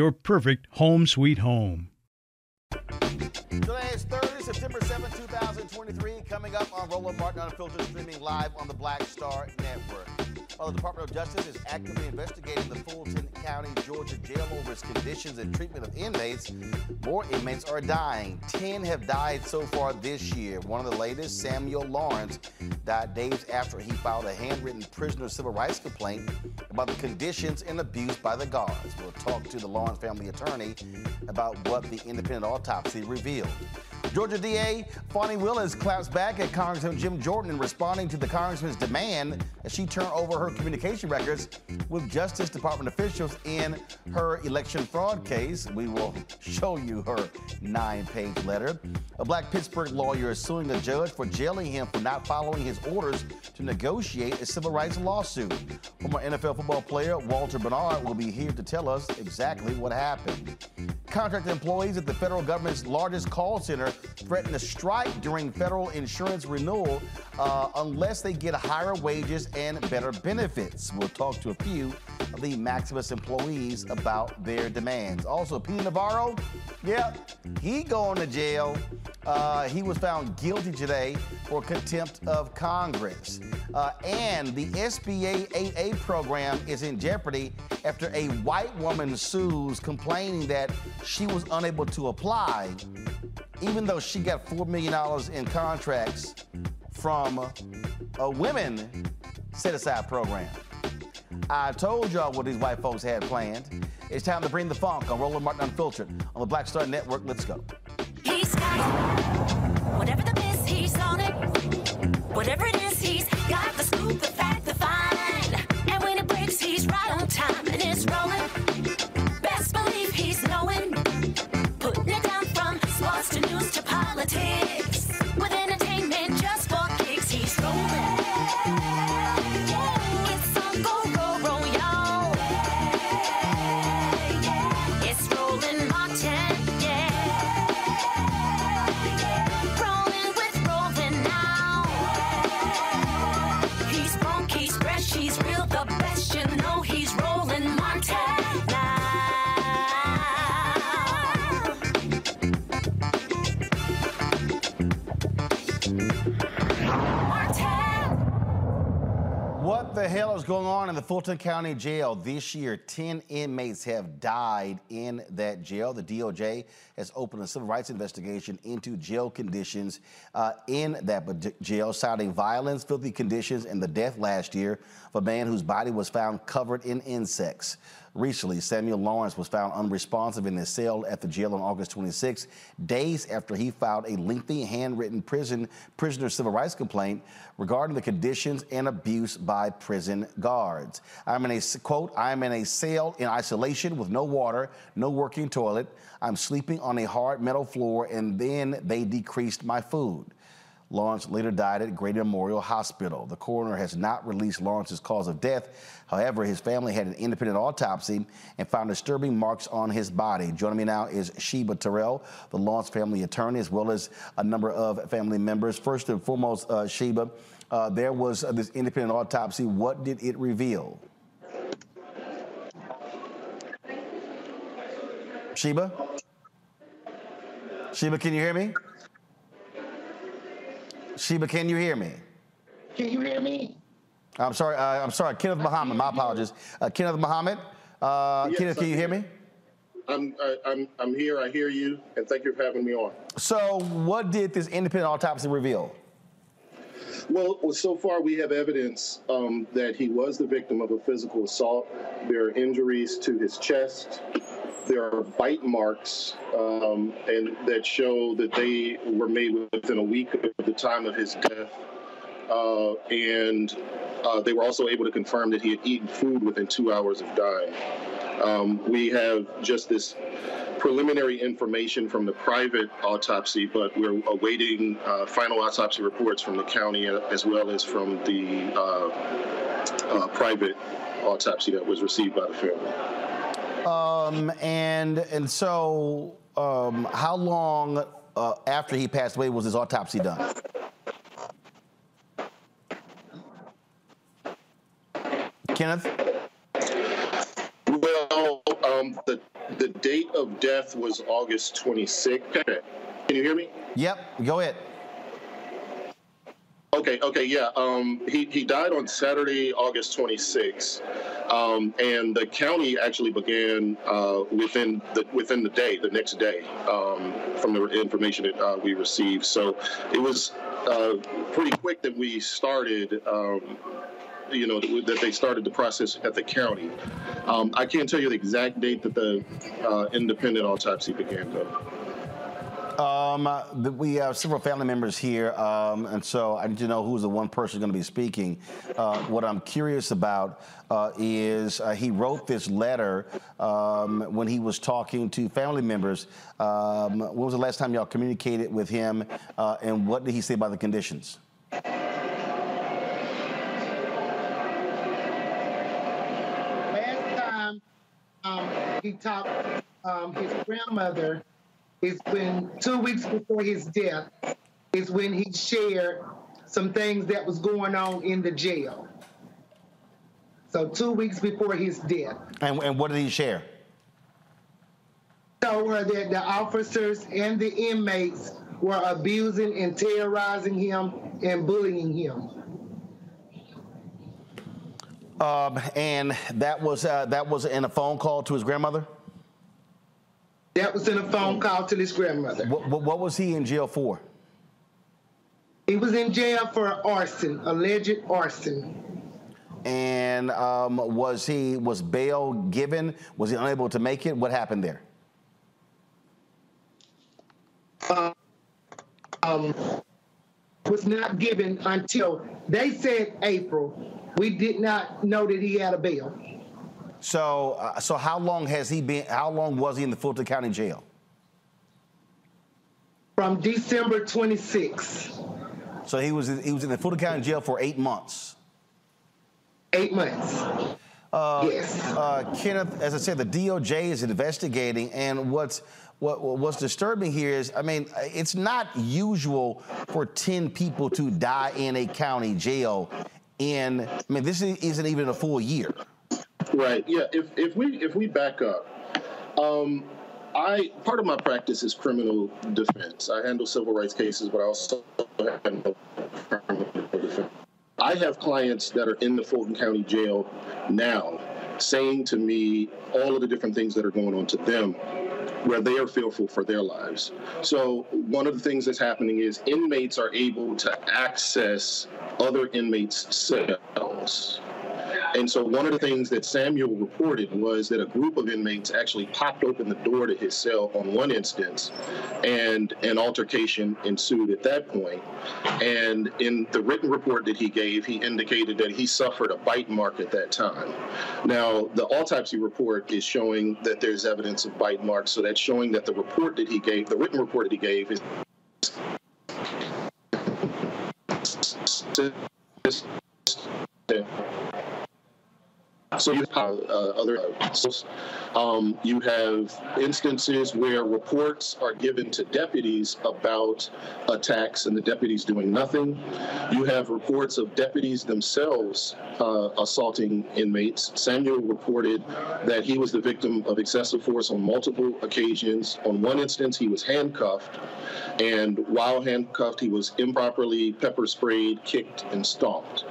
your perfect home sweet home. Today is Thursday, September 7, 2023. Coming up on Roland Martin Unfiltered, streaming live on the Black Star Network. While the Department of Justice is actively investigating the Fulton County, Georgia jail over its conditions and treatment of inmates, more inmates are dying. Ten have died so far this year. One of the latest, Samuel Lawrence, died days after he filed a handwritten prisoner civil rights complaint about the conditions and abuse by the guards. We'll talk to the Lawrence family attorney about what the independent autopsy revealed. Georgia DA Fani Willis claps back at Congressman Jim Jordan in responding to the congressman's demand that she turn over her communication records with Justice Department officials in her election fraud case. We will show you her nine page letter. A black Pittsburgh lawyer is suing a judge for jailing him for not following his orders to negotiate a civil rights lawsuit. Former NFL football player Walter Bernard will be here to tell us exactly what happened. Contract employees at the federal government's largest call center threaten to strike during federal insurance renewal uh, unless they get higher wages and better benefits. We'll talk to a few of the Maximus employees about their demands. Also, Peter Navarro, yeah, he going to jail. Uh, he was found guilty today for contempt of Congress. Uh, and the SBA 8A program is in jeopardy after a white woman sues complaining that she was unable to apply, even though she got $4 million in contracts from a women set aside program. I told y'all what these white folks had planned. It's time to bring the funk on Roland Martin Unfiltered on the Black Star Network. Let's go. He's got it. Whatever the miss, he's on it. Whatever it is, he's got the scoop, the fact, the find. And when it breaks, he's right on time and it's rolling. Best believe he's knowing. Putting it down from sports to news to politics. What the hell is going on in the Fulton County Jail this year? 10 inmates have died in that jail. The DOJ has opened a civil rights investigation into jail conditions uh, in that jail, citing violence, filthy conditions, and the death last year of a man whose body was found covered in insects. Recently. Samuel Lawrence was found unresponsive in his cell at the jail on August 26, days after he filed a lengthy handwritten prison prisoner civil rights complaint regarding the conditions and abuse by prison guards. I'm in a quote, I'm in a cell in isolation with no water, no working toilet. I'm sleeping on a hard metal floor and then they decreased my food. Lawrence later died at Grady Memorial Hospital. The coroner has not released Lawrence's cause of death. However, his family had an independent autopsy and found disturbing marks on his body. Joining me now is Sheba Terrell, the Lawrence family attorney, as well as a number of family members. First and foremost, uh, Sheba, uh, there was uh, this independent autopsy. What did it reveal? Sheba? Sheba, can you hear me? Sheba, can you hear me? Can you hear me? I'm sorry. Uh, I'm sorry. Kenneth Muhammad. My apologies. Uh, Kenneth Muhammad. Uh, yes, Kenneth, can you hear me? I'm, I, I'm, I'm here. I hear you, and thank you for having me on. So, what did this independent autopsy reveal? Well, so far we have evidence um, that he was the victim of a physical assault. There are injuries to his chest. There are bite marks, um, and that show that they were made within a week of the time of his death. Uh, and uh, they were also able to confirm that he had eaten food within two hours of dying. Um, we have just this preliminary information from the private autopsy, but we're awaiting uh, final autopsy reports from the county as well as from the uh, uh, private autopsy that was received by the family. Um, and and so, um, how long uh, after he passed away was his autopsy done? Kenneth? Well, um, the the date of death was August 26th. Can you hear me? Yep, go ahead. Okay, okay, yeah. Um, he, he died on Saturday, August 26th. Um, and the county actually began uh, within the within the day, the next day, um, from the information that uh, we received. So it was uh, pretty quick that we started um, you know, that they started the process at the county. Um, I can't tell you the exact date that the uh, independent autopsy began, though. Um, we have several family members here, um, and so I need to know who's the one person going to be speaking. Uh, what I'm curious about uh, is uh, he wrote this letter um, when he was talking to family members. Um, when was the last time y'all communicated with him, uh, and what did he say about the conditions? Last time he talked um, his grandmother is when two weeks before his death is when he shared some things that was going on in the jail. So two weeks before his death. And, and what did he share? Told her that the officers and the inmates were abusing and terrorizing him and bullying him. Um, and that was uh, that was in a phone call to his grandmother. That was in a phone call to his grandmother. What, what, was he in jail for? He was in jail for arson, alleged arson. And um, was he was bail given? Was he unable to make it? What happened there? Uh, um, was not given until they said April. We did not know that he had a bail. So, uh, so how long has he been? How long was he in the Fulton County Jail? From December 26. So he was he was in the Fulton County Jail for eight months. Eight months. Uh, yes. Uh, Kenneth, as I said, the DOJ is investigating, and what's what, what's disturbing here is, I mean, it's not usual for 10 people to die in a county jail. In, I mean, this isn't even a full year. Right. Yeah. If if we if we back up, um, I part of my practice is criminal defense. I handle civil rights cases, but I also handle criminal defense. I have clients that are in the Fulton County Jail now, saying to me all of the different things that are going on to them where they are fearful for their lives. So, one of the things that's happening is inmates are able to access other inmates' cells And so one of the things that Samuel reported was that a group of inmates actually popped open the door to his cell on one instance, and an altercation ensued at that point. And in the written report that he gave, he indicated that he suffered a bite mark at that time. Now, the autopsy report is showing that there's evidence of bite marks, so that's showing that the report that he gave, the written report that he gave, is so you have uh, other um, you have instances where reports are given to deputies about attacks and the deputies doing nothing. You have reports of deputies themselves uh, assaulting inmates. Samuel reported that he was the victim of excessive force on multiple occasions. On one instance, he was handcuffed, and while handcuffed, he was improperly pepper sprayed, kicked, and stomped.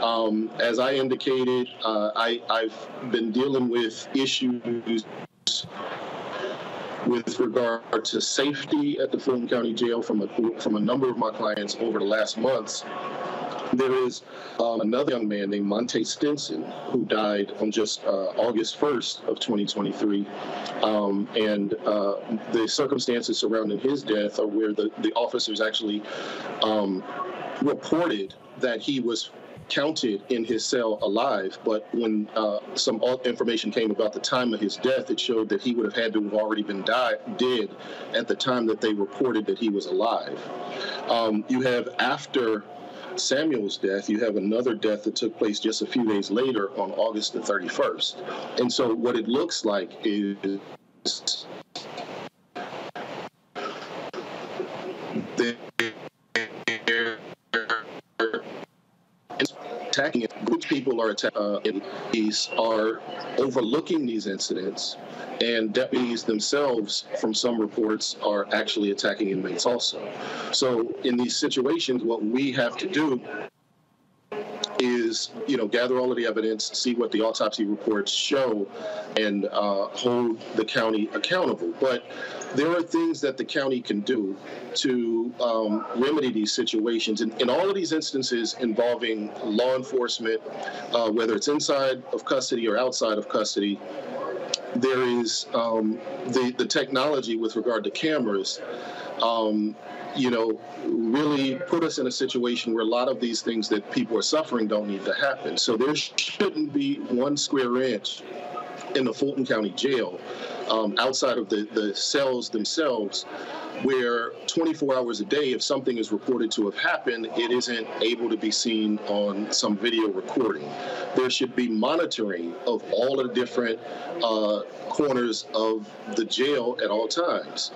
Um, as I indicated, uh, I, I've been dealing with issues with regard to safety at the Fulton County Jail from a, from a number of my clients over the last months. There is um, another young man named Monte Stinson who died on just uh, August 1st of 2023. Um, and uh, the circumstances surrounding his death are where the, the officers actually um, reported that he was counted in his cell alive, but when uh, some information came about the time of his death, it showed that he would have had to have already been died, dead at the time that they reported that he was alive. Um, you have after Samuel's death, you have another death that took place just a few days later on August the 31st. And so what it looks like is attacking it. Groups people are attacking uh, these are overlooking these incidents, and deputies themselves, from some reports, are actually attacking inmates also. So in these situations, what we have to do is you know gather all of the evidence, see what the autopsy reports show, and uh, hold the county accountable. But there are things that the county can do to um, remedy these situations. And in all of these instances involving law enforcement, uh, whether it's inside of custody or outside of custody, there is um, the the technology with regard to cameras. Um, you know, really put us in a situation where a lot of these things that people are suffering don't need to happen. So there shouldn't be one square inch in the Fulton County Jail um, outside of the, the cells themselves where 24 hours a day, if something is reported to have happened, it isn't able to be seen on some video recording. There should be monitoring of all the different uh, corners of the jail at all times.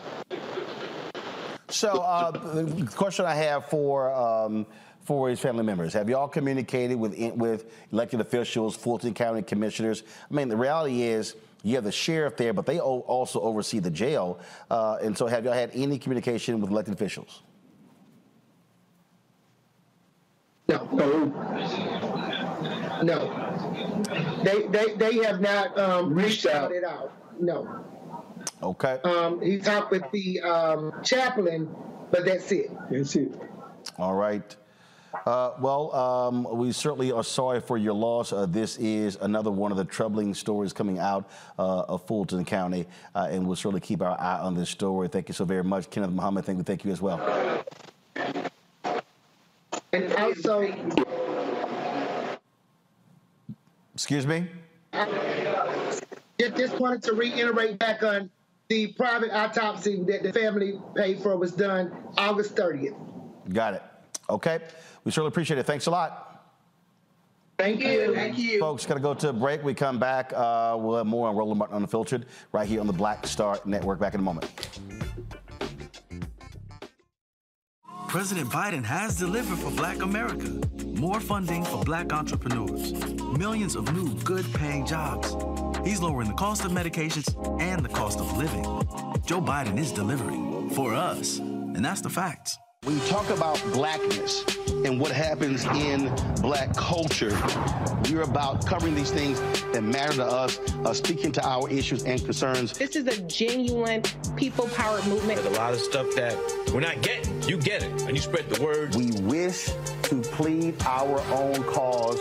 So, uh, the question I have for um, for his family members, have y'all communicated with with elected officials, Fulton County commissioners? I mean, the reality is. You have the sheriff there, but they also oversee the jail. Uh, and so, have y'all had any communication with elected officials? No. No. No. They, they, they have not um, reached out. It out. No. Okay. Um, he talked with the um, chaplain, but that's it. That's it. All right. Uh, well, um, we certainly are sorry for your loss. Uh, this is another one of the troubling stories coming out uh, of Fulton County, uh, and we'll certainly keep our eye on this story. Thank you so very much, Kenneth Muhammad. Thank you, thank you as well. And also, excuse me. I just wanted to reiterate back on the private autopsy that the family paid for was done August 30th. Got it. Okay. We certainly appreciate it. Thanks a lot. Thank you. Thank you. Folks, got to go to a break. We come back. Uh, we'll have more on Roland Martin Unfiltered right here on the Black Star Network. Back in a moment. President Biden has delivered for Black America. More funding for Black entrepreneurs. Millions of new good paying jobs He's lowering the cost of medications and the cost of living. Joe Biden is delivering for us, and that's the facts. When you talk about blackness and what happens in black culture, we're about covering these things that matter to us, uh, speaking to our issues and concerns. This is a genuine people powered movement. There's a lot of stuff that we're not getting. You get it, and you spread the word. We wish to plead our own cause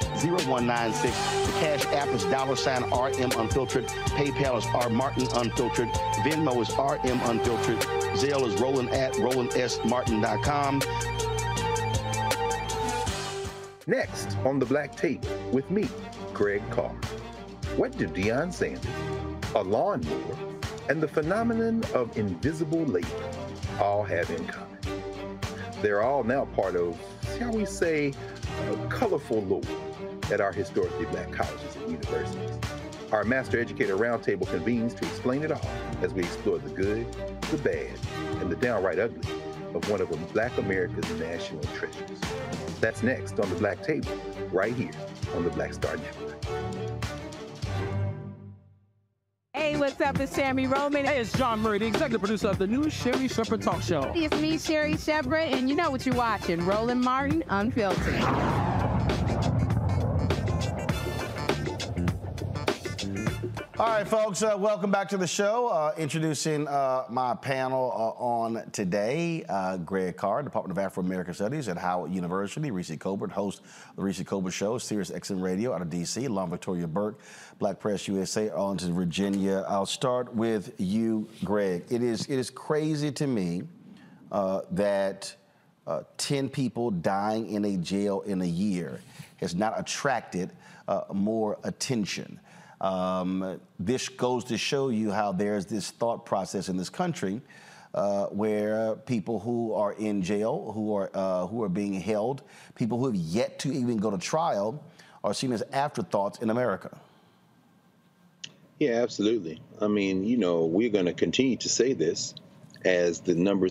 20037-0196. The Cash App is dollar sign RM Unfiltered. PayPal is R Martin Unfiltered. Venmo is RM Unfiltered. Zelle is Roland at RolandSMartin.com. Next on the Black Table with me, Greg Carr. What do Deion Sanders, a lawnmower, and the phenomenon of invisible labor all have in common? They're all now part of, shall we say, a colorful lore at our historically black colleges and universities. Our Master Educator Roundtable convenes to explain it all as we explore the good, the bad, and the downright ugly of one of Black America's national treasures. That's next on the Black Table, right here on the Black Star Network. Hey, what's up? It's Sammy Roman. Hey, it's John Murray, the executive producer of the new Sherri Shepherd Talk Show. It's me, Sherri Shepherd, and you know what you're watching Roland Martin Unfiltered. All right, folks, uh, welcome back to the show. Uh, introducing uh, my panel uh, on today, uh, Greg Carr, Department of Afro-American Studies at Howard University, Reecie Colbert, host of the Reecie Colbert Show, Sirius XM Radio out of D.C., along Victoria Burke, Black Press USA, Arlington, Virginia. I'll start with you, Greg. It is, it is crazy to me uh, that 10 people dying in a jail in a year has not attracted more attention. Um, this goes to show you how there's this thought process in this country uh, where people who are in jail, who are uh, who are being held, people who have yet to even go to trial, are seen as afterthoughts in America. Yeah, absolutely. I mean, you know, we're going to continue to say this as the numbers.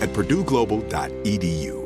at purdueglobal.edu.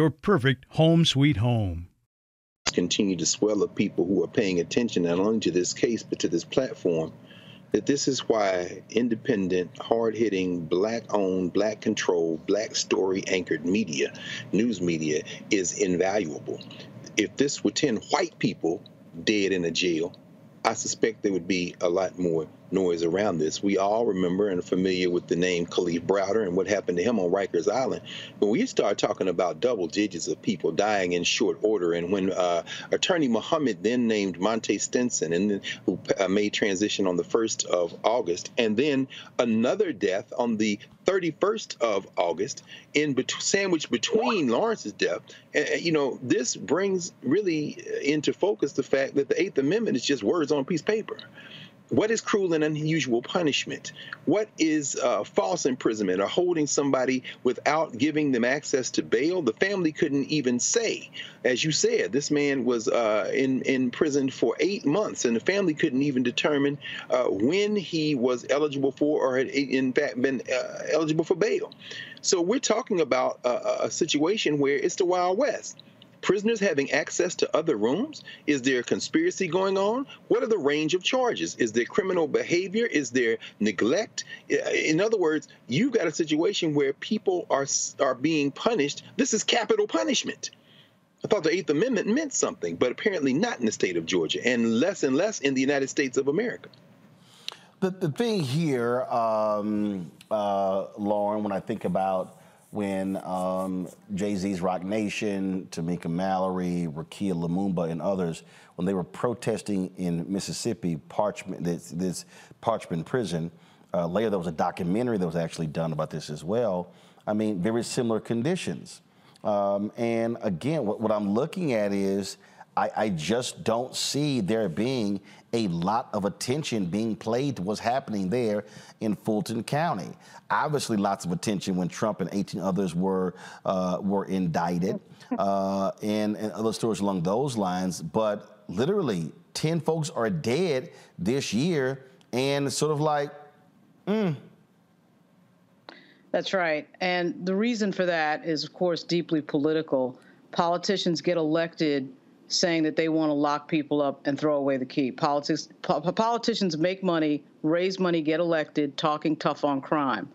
perfect home sweet home. Continue to swell of people who are paying attention not only to this case but to this platform that this is why independent, hard hitting, black owned, black controlled, black story anchored media, news media, is invaluable. If this were 10 white people dead in a jail, I suspect there would be a lot more noise around this. We all remember and are familiar with the name Kalief Browder and what happened to him on Rikers Island. When we start talking about double digits of people dying in short order, and when uh, Attorney Muhammad then named Monte Stinson, and then, who uh, made transition on the 1st of August, and then another death on the 31st of August, in bet- sandwiched between Lawrence's death, uh, you know, this brings really into focus the fact that the Eighth Amendment is just words on a piece of paper. What is cruel and unusual punishment? What is uh, false imprisonment or holding somebody without giving them access to bail? The family couldn't even say. As you said, this man was uh, in, in prison for eight months, and the family couldn't even determine uh, when he was eligible for or had, in fact, been uh, eligible for bail. So we're talking about a, a situation where it's the Wild West prisoners having access to other rooms? Is there a conspiracy going on? What are the range of charges? Is there criminal behavior? Is there neglect? In other words, you've got a situation where people are are being punished. This is capital punishment. I thought the Eighth Amendment meant something, but apparently not in the state of Georgia, and less and less in the United States of America. The, the thing here, um, uh, Lauren, when I think about when um, Jay Z's Roc Nation, Tamika Mallory, Rukia Lumumba, and others, when they were protesting in Mississippi, Parchman, this, this Parchman prison. Uh, later, there was a documentary that was actually done about this as well. I mean, very similar conditions. Um, and again, what, what I'm looking at is I, I, just don't see there being a lot of attention being played to what's happening there in Fulton County. Obviously, lots of attention when Trump and 18 others were uh, were indicted, uh, and, and other stories along those lines. But literally, 10 folks are dead this year, and it's sort of like, hmm. That's right. And the reason for that is, of course, deeply political. Politicians get elected saying that they want to lock people up and throw away the key. Politics, po- politicians make money, raise money, get elected, talking tough on crime.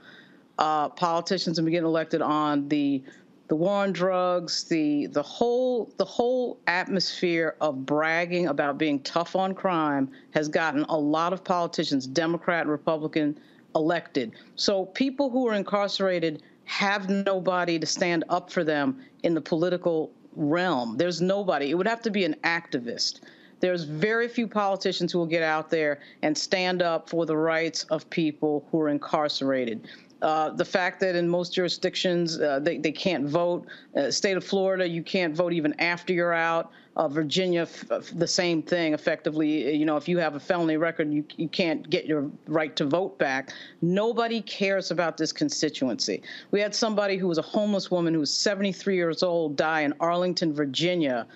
Uh, politicians have been getting elected on the the war on drugs, the the whole the whole atmosphere of bragging about being tough on crime has gotten a lot of politicians, Democrat, Republican, elected. So people who are incarcerated have nobody to stand up for them in the political realm. There's nobody. It would have to be an activist. There's very few politicians who will get out there and stand up for the rights of people who are incarcerated. Uh, the fact that in most jurisdictions uh, they, they can't vote. Uh, state of Florida, you can't vote even after you're out. Uh, Virginia, the same thing. Effectively, you know, if you have a felony record, you, you can't get your right to vote back. Nobody cares about this constituency. We had somebody who was a homeless woman who was 73 years old die in Arlington, Virginia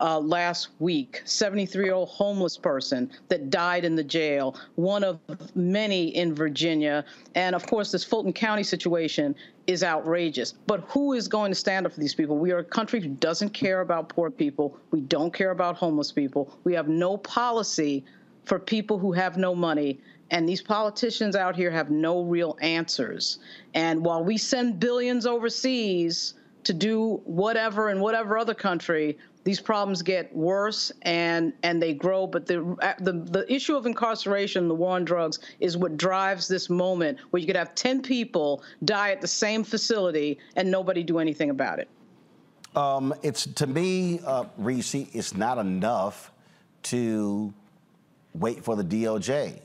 uh, last week, 73 year old homeless person that died in the jail, one of many in Virginia. And of course, this Fulton County situation is outrageous. But who is going to stand up for these people? We are a country who doesn't care about poor people. We don't care about homeless people. We have no policy for people who have no money. And these politicians out here have no real answers. And while we send billions overseas to do whatever in whatever other country, these problems get worse and and they grow. But the the the issue of incarceration, the war on drugs, is what drives this moment where you could have ten people die at the same facility and nobody do anything about it. Um, it's to me, uh, Reese, it's not enough to wait for the DOJ.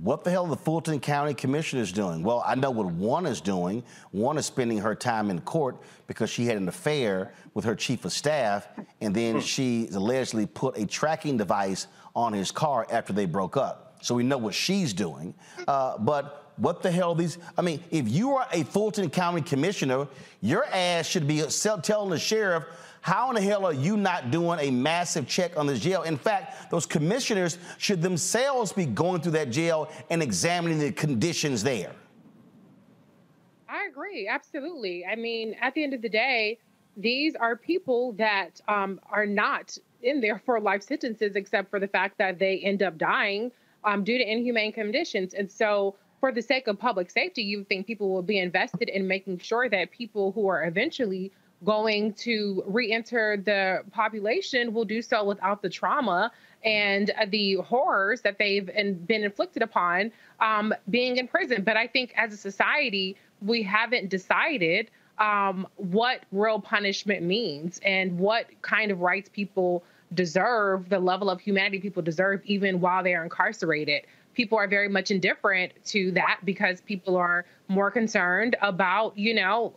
What the hell are the Fulton County commissioners doing? Well, I know what one is doing. One is spending her time in court because she had an affair with her chief of staff, and then hmm. she allegedly put a tracking device on his car after they broke up. So we know what she's doing. Uh, but what the hell these? I mean, if you are a Fulton County commissioner, your ass should be telling the sheriff how in the hell are you not doing a massive check on this jail? In fact, those commissioners should themselves be going through that jail and examining the conditions there. I agree, absolutely. I mean, at the end of the day, these are people that um, are not in there for life sentences, except for the fact that they end up dying um, due to inhumane conditions. And so, for the sake of public safety, you think people will be invested in making sure that people who are eventually going to re-enter the population will do so without the trauma and the horrors that they've been inflicted upon um, being in prison. But I think as a society, we haven't decided um, what real punishment means and what kind of rights people deserve, the level of humanity people deserve, even while they are incarcerated people are very much indifferent to that because people are more concerned about, you know,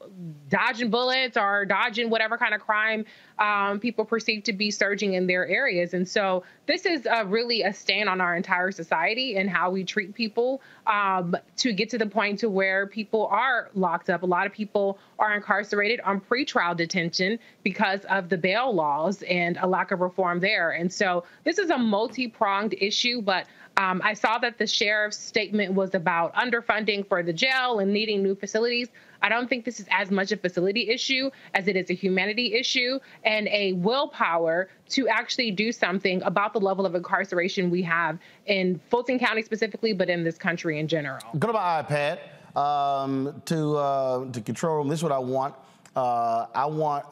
dodging bullets or dodging whatever kind of crime um, people perceive to be surging in their areas. And so this is uh, really a stain on our entire society and how we treat people um, to get to the point to where people are locked up. A lot of people are incarcerated on pretrial detention because of the bail laws and a lack of reform there. And so this is a multi-pronged issue, but um, I saw that the sheriff's statement was about underfunding for the jail and needing new facilities. I don't think this is as much a facility issue as it is a humanity issue and a willpower to actually do something about the level of incarceration we have in Fulton County specifically, but in this country in general. Go to my iPad um, to uh, to control room. This is what I want. Uh, I want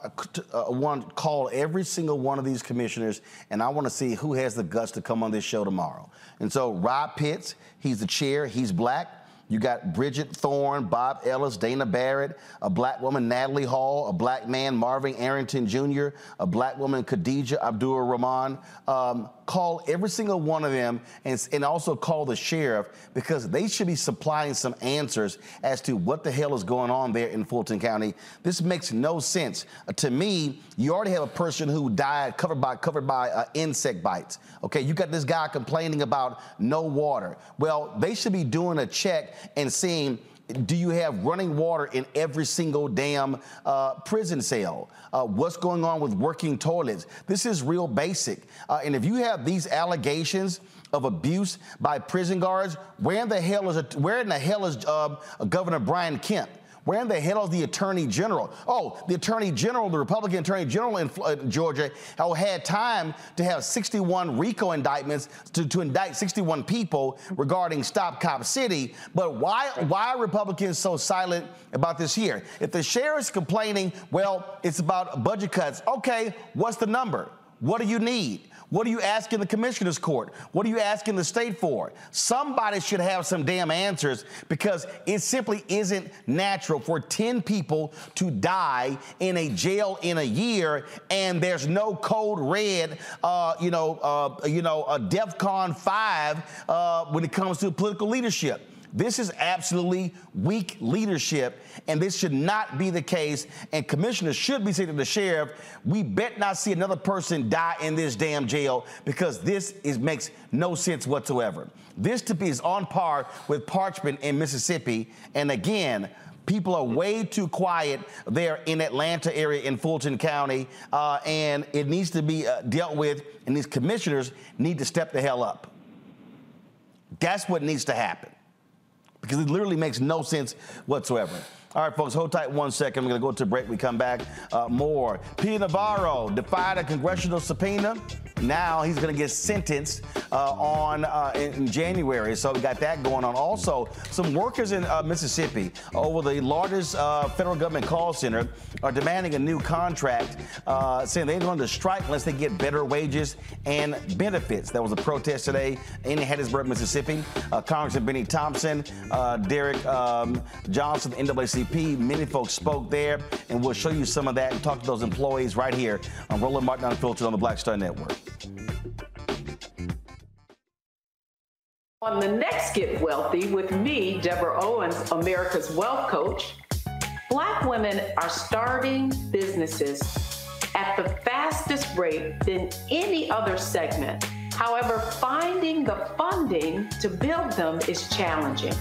uh, want to call every single one of these commissioners, and I want to see who has the guts to come on this show tomorrow. And so Robb Pitts, he's the chair, he's black. You got Bridget Thorne, Bob Ellis, Dana Barrett, a black woman, Natalie Hall, a black man, Marvin Arrington Jr., a black woman, Khadija Abdul Rahman. Um, call every single one of them and, and also call the sheriff because they should be supplying some answers as to what the hell is going on there in Fulton County. This makes no sense. Uh, to me, you already have a person who died covered by covered by uh, insect bites. Okay, you got this guy complaining about no water. Well, they should be doing a check and seeing do you have running water in every single damn uh, prison cell? Uh, what's going on with working toilets? This is real basic. Uh, and if you have these allegations of abuse by prison guards, where in the hell is it, where in the hell is uh, Governor Brian Kemp? Where in the hell is the attorney general? Oh, the attorney general, the Republican attorney general in uh, Georgia, had time to have 61 RICO indictments to, to indict 61 people regarding Stop Cop City. But why, why are Republicans so silent about this here? If the sheriff's complaining, well, it's about budget cuts. Okay, what's the number? What do you need? What are you asking the commissioner's court? What are you asking the state for? Somebody should have some damn answers because it simply isn't natural for 10 people to die in a jail in a year and there's no code red, uh, you know, uh, you know, a DEFCON 5 uh, when it comes to political leadership. This is absolutely weak leadership, and this should not be the case. And commissioners should be saying to the sheriff, we bet not see another person die in this damn jail because this is makes no sense whatsoever. This to be is on par with Parchman in Mississippi. And again, people are way too quiet there in Atlanta area in Fulton County, uh, and it needs to be uh, dealt with. And these commissioners need to step the hell up. That's what needs to happen because it literally makes no sense whatsoever. All right, folks, hold tight one second. We're going to go to break. We come back. Uh, more. Peter Navarro defied a congressional subpoena. Now he's going to get sentenced uh, on uh, in, January. So we got that going on. Also, some workers in uh, Mississippi over the largest uh, federal government call center are demanding a new contract, uh, saying they're going to strike unless they get better wages and benefits. There was a protest today in Hattiesburg, Mississippi. Congressman Benny Thompson, Derrick um, Johnson, NAACP Many folks spoke there, and we'll show you some of that and talk to those employees right here on Roland Martin Unfiltered on the Black Star Network. On the next Get Wealthy with me, Deborah Owens, America's Wealth Coach, Black women are starting businesses at the fastest rate than any other segment. However, finding the funding to build them is challenging.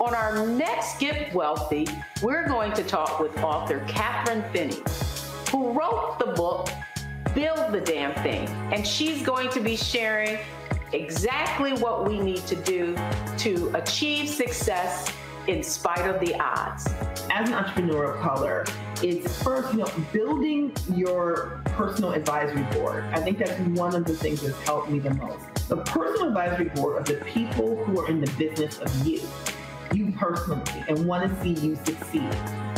On our next Get Wealthy, we're going to talk with author Kathryn Finney, who wrote the book Build the Damn Thing. And she's going to be sharing exactly what we need to do to achieve success in spite of the odds. As an entrepreneur of color, it's first, you know, building your personal advisory board. I think that's one of the things that's helped me the most the personal advisory board are the people who are in the business of you personally, and want to see you succeed.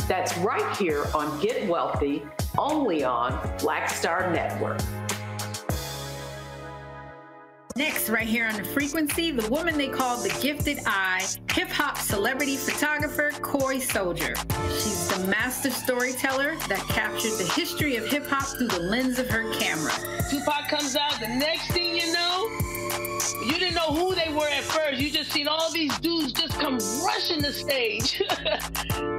That's right here on Get Wealthy, only on Black Star Network. Next, right here on the frequency, the woman they call the gifted eye, hip hop celebrity photographer Kori Soldier. She's the master storyteller that captured the history of hip hop through the lens of her camera. Tupac comes out, the next thing you know, you didn't know who they were at first. You just seen all these dudes just come rushing the stage.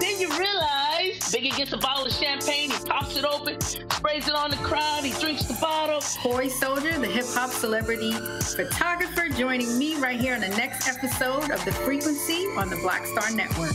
then you realize Biggie gets a bottle of champagne, he pops it open, sprays it on the crowd, he drinks the bottle. Kori Soldier, the hip hop celebrity photographer, joining me right here on the next episode of The Frequency on the Black Star Network.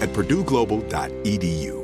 at purdueglobal.edu.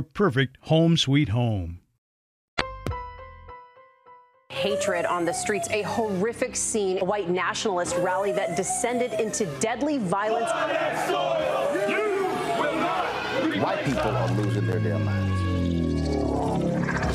perfect home sweet home. Hatred on the streets, a horrific scene, a white nationalist rally that descended into deadly violence. White people are losing their damn minds.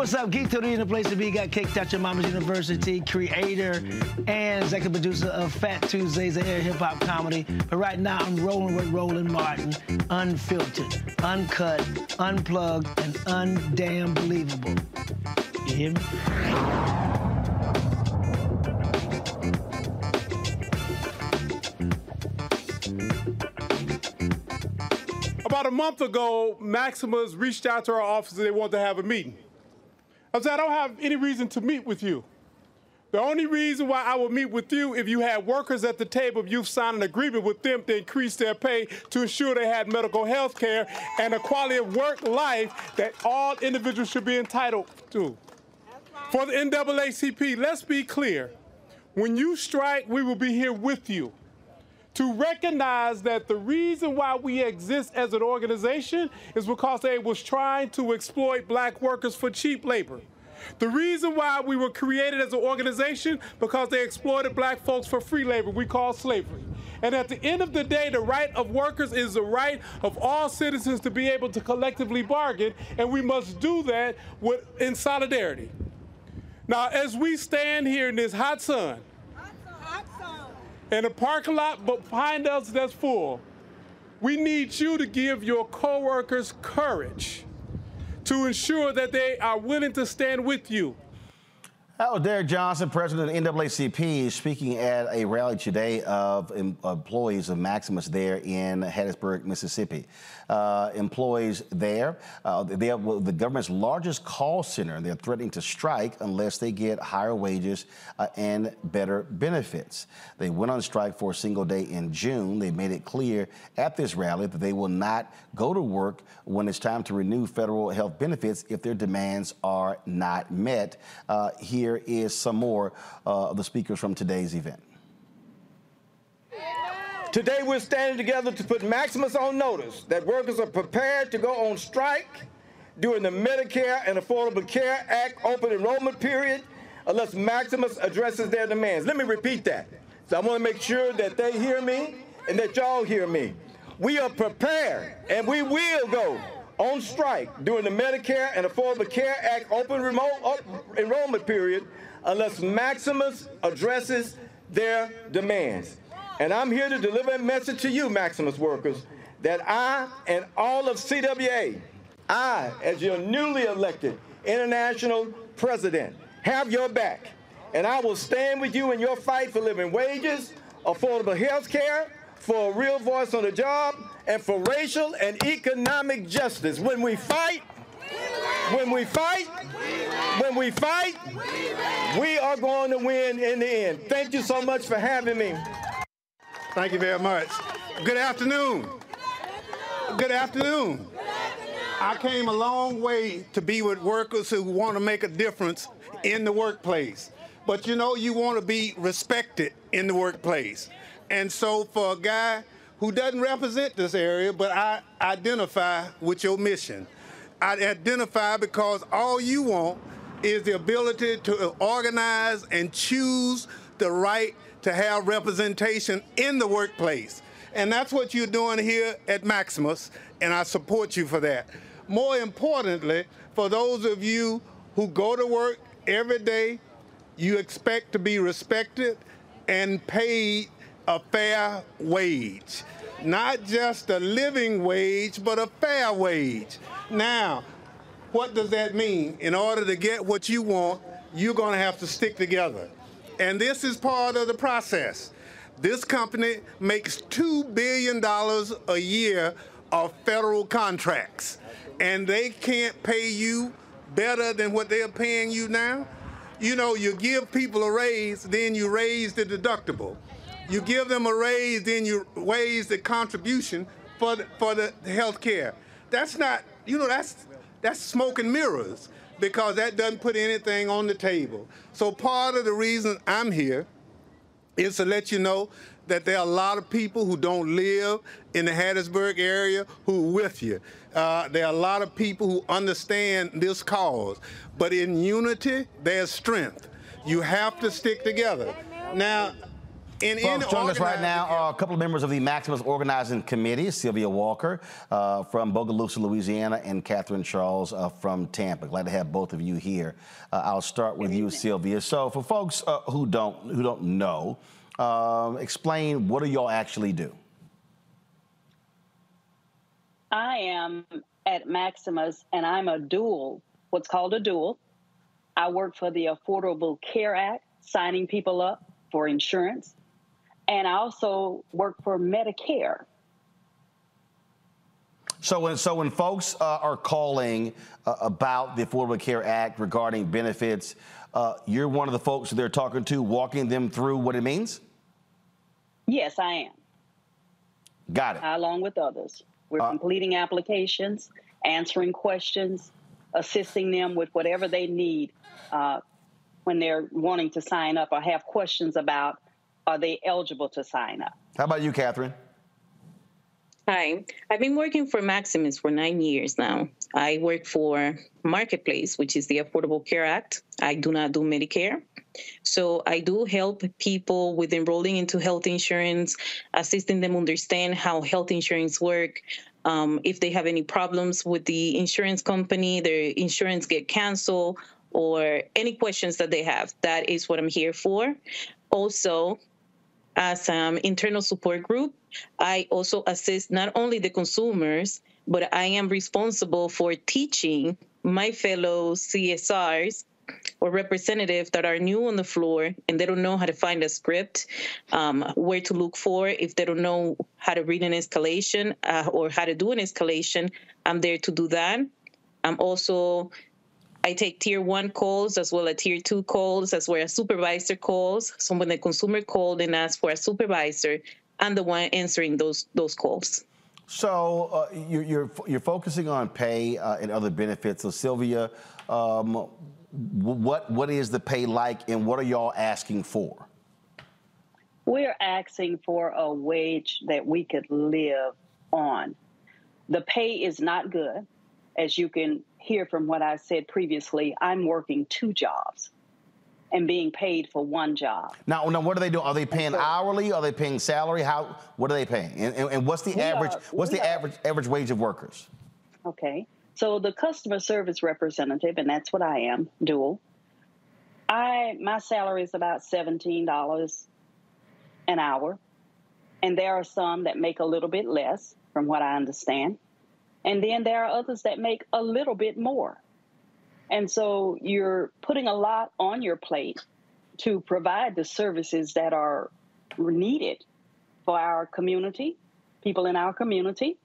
What's up? Geek Tony in the place to be. Got Cake Touch your Mama's University, creator and executive producer of Fat Tuesdays, an air hip hop comedy. But right now, I'm rolling with Roland Martin, unfiltered, uncut, unplugged, and undamn believable. You hear me? About a month ago, Maximus reached out to our office and they wanted to have a meeting. I said, I don't have any reason to meet with you. The only reason why I would meet with you if you had workers at the table, you've signed an agreement with them to increase their pay to ensure they had medical health care and a quality of work life that all individuals should be entitled to. For the NAACP, let's be clear. When you strike, we will be here with you to recognize that the reason why we exist as an organization is because they was trying to exploit black workers for cheap labor. The reason why we were created as an organization because they exploited black folks for free labor we call slavery. And at the end of the day, the right of workers is the right of all citizens to be able to collectively bargain, and we must do that with, in solidarity. Now, as we stand here in this hot sun, in a parking lot behind us that's full. We need you to give your coworkers courage to ensure that they are willing to stand with you. That was Derrick Johnson, president of the NAACP, is speaking at a rally today of employees of Maximus there in Hattiesburg, Mississippi. Uh, employees there, uh, they have well, the government's largest call center. They're threatening to strike unless they get higher wages uh, and better benefits. They went on strike for a single day in June. They made it clear at this rally that they will not go to work when it's time to renew federal health benefits if their demands are not met. Uh, here is some more uh, of the speakers from today's event. Today we're standing together to put Maximus on notice that workers are prepared to go on strike during the Medicare and Affordable Care Act open enrollment period unless Maximus addresses their demands. Let me repeat that. So I want to make sure that they hear me and that y'all hear me. We are prepared and we will go on strike during the Medicare and Affordable Care Act open remote enrollment period unless Maximus addresses their demands. And I'm here to deliver a message to you, Maximus workers, that I and all of CWA, I, as your newly elected international president, have your back. And I will stand with you in your fight for living wages, affordable health care, for a real voice on the job, and for racial and economic justice. When we fight, when we fight, when we fight, we are going to win in the end. Thank you so much for having me. Thank you very much. Good afternoon. Good afternoon. I came a long way to be with workers who want to make a difference in the workplace. But you know, you want to be respected in the workplace. And so for a guy who doesn't represent this area, but I identify with your mission. I identify because all you want is the ability to organize and choose the right to have representation in the workplace. And that's what you're doing here at Maximus, and I support you for that. More importantly, for those of you who go to work every day, you expect to be respected and paid a fair wage. Not just a living wage, but a fair wage. Now, what does that mean? In order to get what you want, you're going to have to stick together. And this is part of the process. This company makes $2 billion a year of federal contracts, and they can't pay you better than what they're paying you now. You know, you give people a raise, then you raise the deductible. You give them a raise, then you raise the contribution for the, for the health care. That's not, you know, that's that's smoke and mirrors because that doesn't put anything on the table. So part of the reason I'm here is to let you know that there are a lot of people who don't live in the Hattiesburg area who are with you. Uh, there are a lot of people who understand this cause. But in unity, there's strength. You have to stick together. Now, in, Folks, joining us right now are a couple of members of the Maximus Organizing Committee, Sylvia Walker uh, from Bogalusa, Louisiana, and Catherine Charles uh, from Tampa. Glad to have both of you here. Uh, I'll start with you, Sylvia. So, for folks uh, who don't who don't know, um, explain what do y'all actually do? I am at Maximus, and I'm a dual, what's called a dual. I work for the Affordable Care Act, signing people up for insurance and I also work for Medicare. So when so when folks uh, are calling uh, about the Affordable Care Act regarding benefits, uh, you're one of the folks they're talking to, walking them through what it means. Yes, I am. Got it. Along with others, we're Uh, completing applications, answering questions, assisting them with whatever they need uh, when they're wanting to sign up or have questions about are they eligible to sign up. How about you, Catherine? Hi, I've been working for Maximus for nine years now. I work for Marketplace, which is the Affordable Care Act. I do not do Medicare. So I do help people with enrolling into health insurance, assisting them understand how health insurance work. Um, if they have any problems with the insurance company, their insurance get canceled, or any questions that they have, that is what I'm here for. Also, as an internal support group, I also assist not only the consumers, but I am responsible for teaching my fellow CSRs or representatives that are new on the floor and they don't know how to find a script, um, where to look for. If they don't know how to read an escalation uh, or how to do an escalation, I'm there to do that. I'm also I take tier one calls as well as tier two calls, as well as supervisor calls. So when the consumer called and asked for a supervisor, I'm the one answering those those calls. So uh, you're, you're you're focusing on pay uh, and other benefits. So Sylvia, um, what what is the pay like, and what are y'all asking for? We're asking for a wage that we could live on. The pay is not good. As you can hear from what I said previously, I'm working two jobs and being paid for one job. Now, now what are they doing? Are they paying hourly? Are they paying salary? How? What are they paying? And, and, and what's the average? are- what's the are- average average wage of workers? Okay. So the customer service representative, and that's what I am, dual. I my salary is about seventeen dollars an hour, and there are some that make a little bit less, from what I understand, and then there are others that make a little bit more. And so you're putting a lot on your plate to provide the services that are needed for our community, people in our community,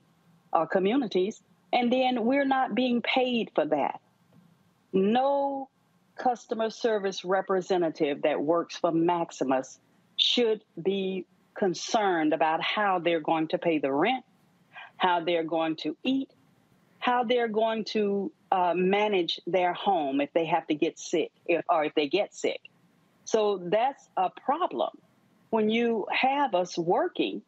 our communities, and then we're not being paid for that. No customer service representative that works for Maximus should be concerned about how they're going to pay the rent, how they're going to eat, how they're going to uh, manage their home if they have to get sick if, or if they get sick. So that's a problem. When you have us working,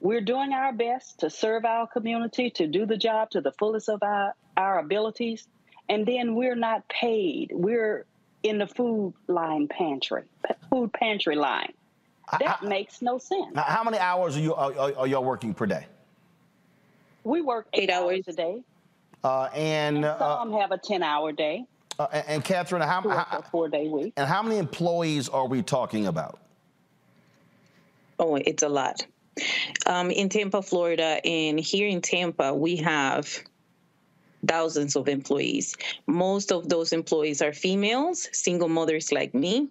we're doing our best to serve our community, to do the job to the fullest of our, our abilities, and then we're not paid. We're in the food line pantry, food pantry line. That makes no sense. Now, how many hours are you are, are, are y'all working per day? We work eight, hours a day. Uh, and uh, Some have a 10 hour day, uh, and, and Catherine, how, how a four day week. and how many employees are we talking about? Oh, it's a lot. Um, in Tampa, Florida, and here in Tampa, we have thousands of employees. Most of those employees are females, single mothers like me.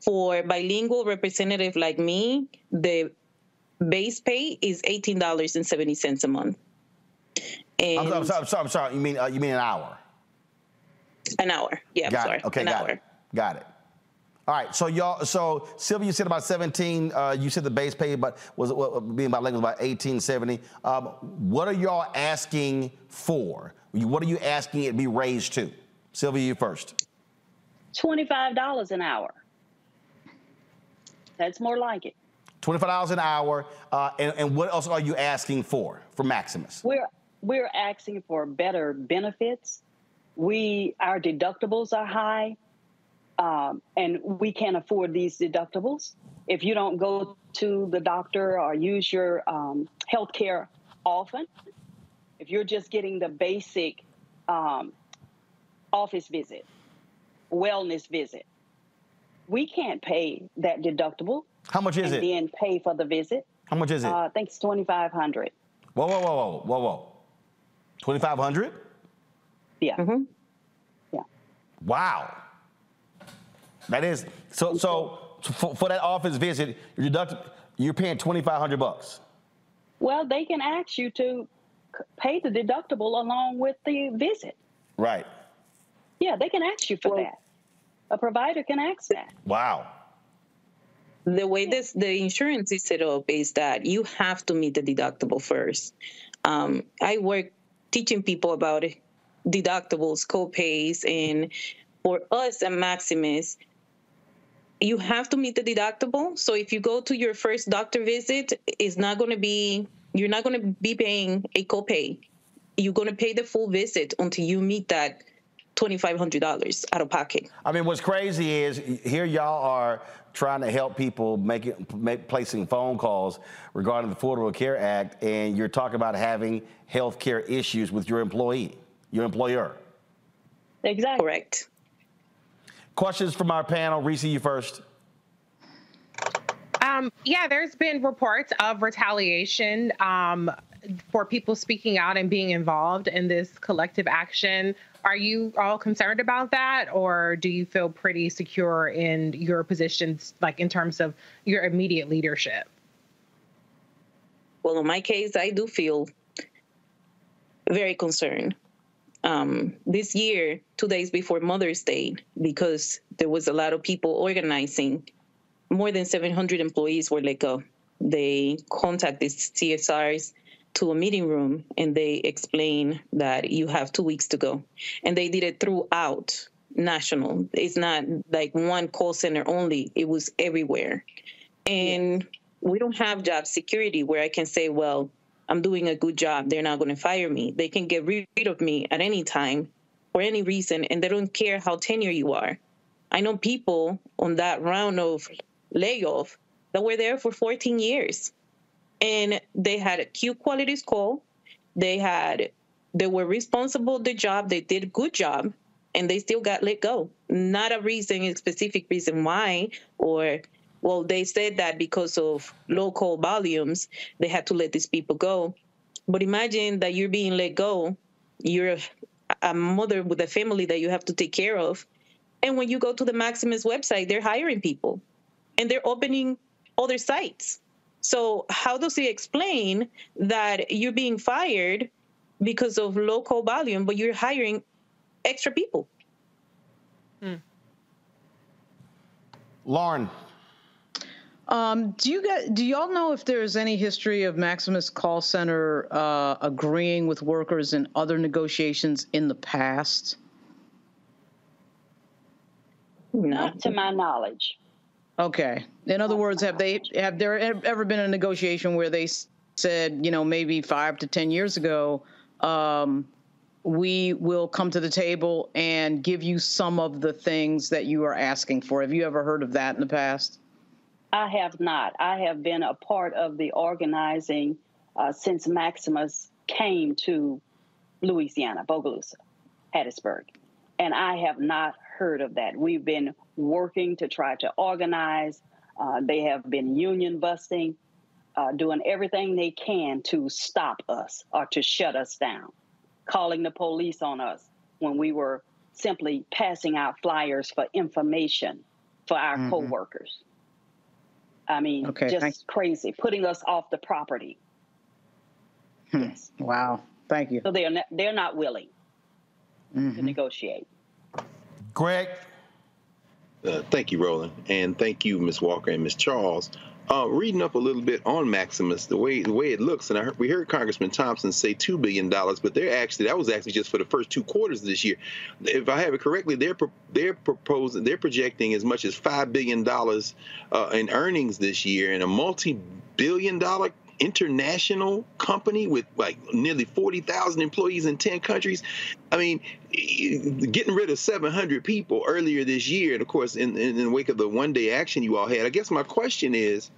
For bilingual representative like me, the base pay is eighteen dollars and seventy cents a month. And I'm, I'm sorry, I'm sorry, I'm sorry. You mean uh, you mean an hour? an hour. Yeah, I'm got sorry. it. Okay, an got hour. it. Got it. All right. So y'all. So Sylvia, you said about 17. Uh, you said the base pay, but was what, being about language about 1870. Um, what are y'all asking for? What are you asking it be raised to? Sylvia, you first. $25 an hour. That's more like it. $25 an hour. Uh, and, and what else are you asking for for Maximus? We're we're asking for better benefits. We our deductibles are high, um, and we can't afford these deductibles. If you don't go to the doctor or use your um, health care often, if you're just getting the basic um, office visit, wellness visit, we can't pay that deductible. How much is and it? Then pay for the visit. How much is it? Uh, I think it's twenty five hundred. Whoa, whoa, whoa, whoa, whoa, whoa. 2500 Yeah. Mm-hmm. Yeah. Wow. That is so. So for, for that office visit, you're deducted. You're paying 2500 bucks. Well, they can ask you to pay the deductible along with the visit. Right. Yeah, they can ask you for that. A provider can ask that. Wow. The way this the insurance is set up is that you have to meet the deductible first. Um, I work teaching people about deductibles, co-pays, and for us at Maximus, you have to meet the deductible. So if you go to your first doctor visit, it's not going to be you're not going to be paying a copay. You're going to pay the full visit until you meet that $2,500 out of pocket. I mean, what's crazy is here y'all are trying to help people make it, make, placing phone calls regarding the Affordable Care Act, and you're talking about having health care issues with your employee, your employer. Exactly. Correct. Questions from our panel. Reese, you first. Um, yeah, there's been reports of retaliation um, for people speaking out and being involved in this collective action. Are you all concerned about that, or do you feel pretty secure in your positions, like in terms of your immediate leadership? Well, in my case, I do feel very concerned. Um, this year, two days before Mother's Day, because there was a lot of people organizing, more than 700 employees were let go. They contacted CSRs to a meeting room and they explain that you have two weeks to go. And they did it throughout national. It's not like one call center only, it was everywhere. And we don't have job security where I can say, well, I'm doing a good job. They're not going to fire me. They can get rid of me at any time for any reason, and they don't care how tenure you are. I know people on that round of layoff that were there for 14 years, and they had a Q quality score. They had, they were responsible the job. They did good job, and they still got let go. Not a reason, a specific reason why, or well, they said that because of local volumes, they had to let these people go. But imagine that you're being let go, you're a mother with a family that you have to take care of. And when you go to the Maximus website, they're hiring people and they're opening other sites. So, how does he explain that you're being fired because of local volume, but you're hiring extra people? Lauren. Um, do you guys, do y'all know if there's any history of Maximus Call Center uh, agreeing with workers in other negotiations in the past? Not to my knowledge. Okay. In other words, have they have there ever been a negotiation where they said, you know, maybe five to ten years ago, um, we will come to the table and give you some of the things that you are asking for? Have you ever heard of that in the past? I have not. I have been a part of the organizing uh, since Maximus came to Louisiana, Bogalusa, Hattiesburg. And I have not heard of that. We've been working to try to organize. Uh, they have been union busting, uh, doing everything they can to stop us or to shut us down, calling the police on us when we were simply passing out flyers for information for our Mhm. coworkers. I mean, Okay, just thank- crazy, putting us off the property. Hmm. Wow. Thank you. So they are not, they're not willing to Mhm. negotiate. Greg. Uh, thank you, Roland, and thank you, Ms. Walker and Ms. Charles, uh, reading up a little bit on Maximus, the way the way it looks, and heard, we heard Congressman Thompson say two billion dollars, but they're actually that was actually just for the first two quarters of this year. If I have it correctly, they're they're proposing they're projecting as much as five billion dollars uh, in earnings this year, and a multi-billion dollar international company with like nearly 40,000 employees in 10 countries. I mean, getting rid of 700 people earlier this year, and of course, in, in, the wake of the one day action you all had, I guess my question is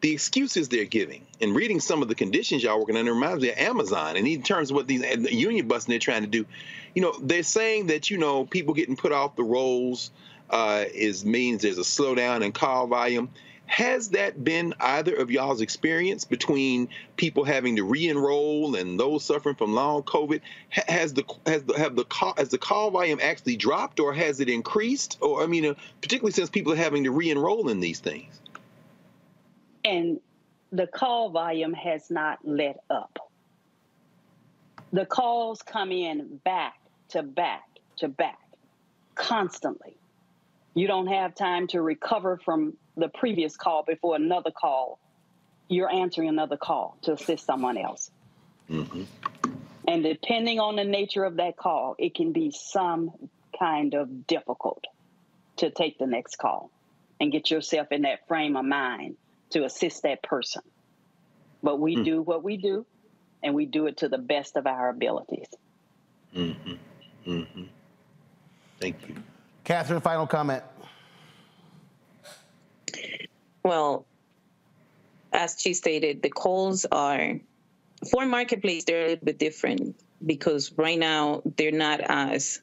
the excuses they're giving and reading some of the conditions y'all working under reminds me of Amazon. And in terms of what these union busting they're trying to do, you know, they're saying that, you know, people getting put off the rolls uh, is means there's a slowdown in call volume has that been either of y'all's experience between people having to re-enroll and those suffering from long COVID? Has the has the have the call has the call volume actually dropped, or has it increased? Or I mean, uh, particularly since people are having to re-enroll in these things. And the call volume has not let up. The calls come in back to back to back constantly. You don't have time to recover from the previous call before another call. You're answering another call to assist someone else. Mm-hmm. And depending on the nature of that call, it can be some kind of difficult to take the next call and get yourself in that frame of mind to assist that person. But we mm. do what we do, and we do it to the best of our abilities. Mm-hmm. Mm-hmm. Thank you. Catherine, final comment. Well, as she stated, the calls are for marketplace, they're a little bit different because right now they're not as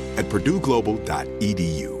at purdueglobal.edu.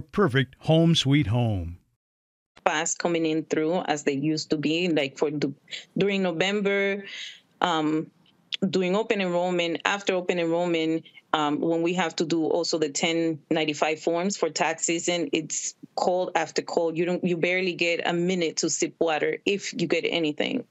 perfect home sweet home. Fast coming in through as they used to be like for during november um, doing open enrollment. After open enrollment um, when we have to do also the 1095 forms for tax season it's cold after cold. You don't you barely get a minute to sip water if you get anything.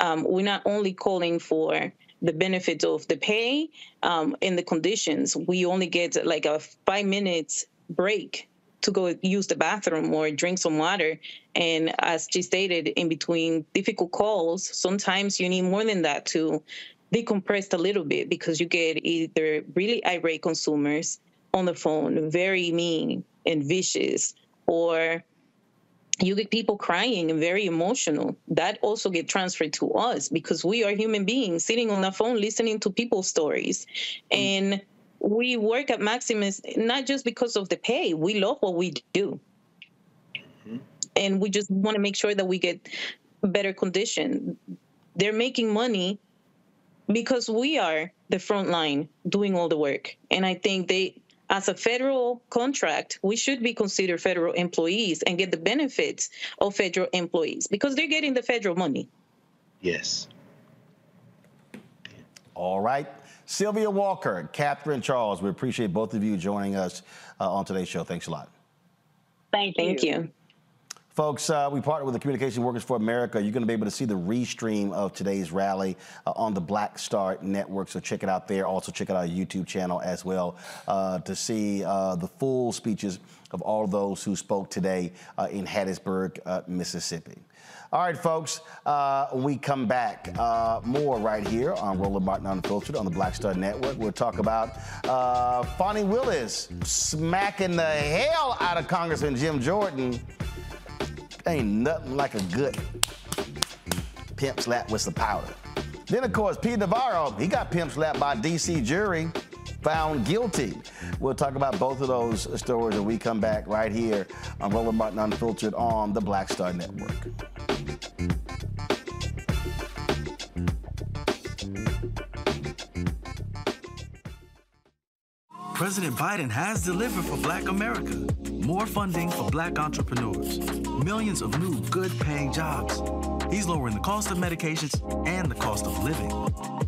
Um, we're not only calling for the benefit of the pay um, and the conditions. We only get like a five minutes break to go use the bathroom or drink some water. And as she stated, in between difficult calls, sometimes you need more than that to decompress a little bit because you get either really irate consumers on the phone, very mean and vicious, or you get people crying and very emotional. That also get transferred to us because we are human beings sitting on the phone listening to people's stories. Mm. And we work at maximus not just because of the pay we love what we do mm-hmm. and we just want to make sure that we get better condition they're making money because we are the front line doing all the work and i think they as a federal contract, we should be considered federal employees and get the benefits of federal employees because they're getting the federal money. Yes. All right. Sylvia Walker, Catherine Charles, we appreciate both of you joining us uh, on today's show. Thanks a lot. Thank you. Thank you. Folks, uh, we partner with the Communication Workers for America. You're going to be able to see the restream of today's rally uh, on the Black Star Network. So check it out there. Also, check out our YouTube channel as well uh, to see uh, the full speeches of all those who spoke today uh, in Hattiesburg, uh, Mississippi. All right, folks, when we come back, uh, more right here on Roland Martin Unfiltered on the Black Star Network. We'll talk about uh, Fani Willis smacking the hell out of Congressman Jim Jordan. Ain't nothing like a good pimp slap with some powder. Then, of course, Pete Navarro, he got pimp slapped by DC jury, found guilty. We'll talk about both of those stories when we come back right here on Roland Martin Unfiltered on the Black Star Network. President Biden has delivered for Black America. More funding for Black entrepreneurs. Millions of new good paying jobs. He's lowering the cost of medications and the cost of living.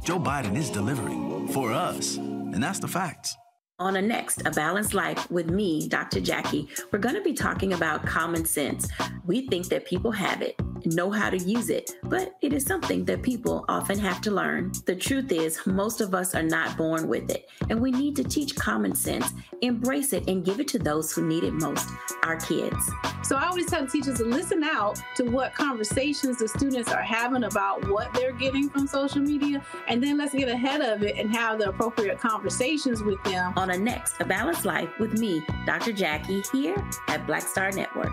Joe Biden is delivering for us. And that's the facts. On a next, A Balanced Life with me, Dr. Jackie, we're going to be talking about common sense. We think that people have it, know how to use it, but it is something that people often have to learn. The truth is, most of us are not born with it, and we need to teach common sense, embrace it, and give it to those who need it most our kids. So I always tell teachers to listen out to what conversations the students are having about what they're getting from social media, and then let's get ahead of it and have the appropriate conversations with them on a next A Balanced Life with me, Dr. Jackie, here at Black Star Network.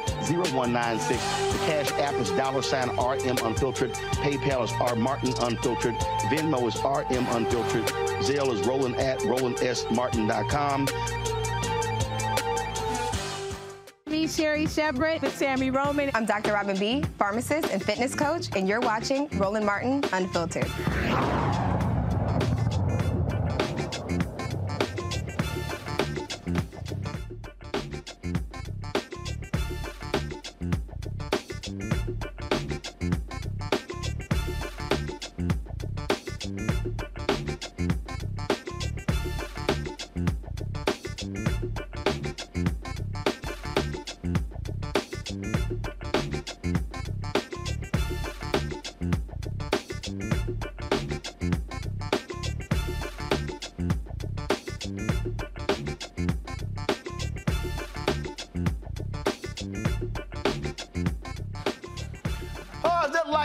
0196. The Cash App is dollar sign RM Unfiltered. PayPal is R Martin Unfiltered. Venmo is RM Unfiltered. Zelle is Roland at RolandSMartin.com. Me, Sherri Shepherd with Sammy Roman. I'm Dr. Robin B., pharmacist and fitness coach, and you're watching Roland Martin Unfiltered.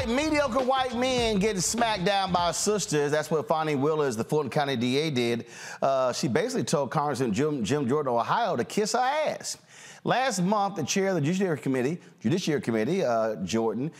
Mediocre white men getting smacked down by sisters. That's what Fani Willis, the Fulton County DA, did. Uh, she basically told Congressman Jim, Jim Jordan Ohio to kiss her ass. Last month, the chair of the Judiciary Committee, Judiciary Committee, uh, Jordan,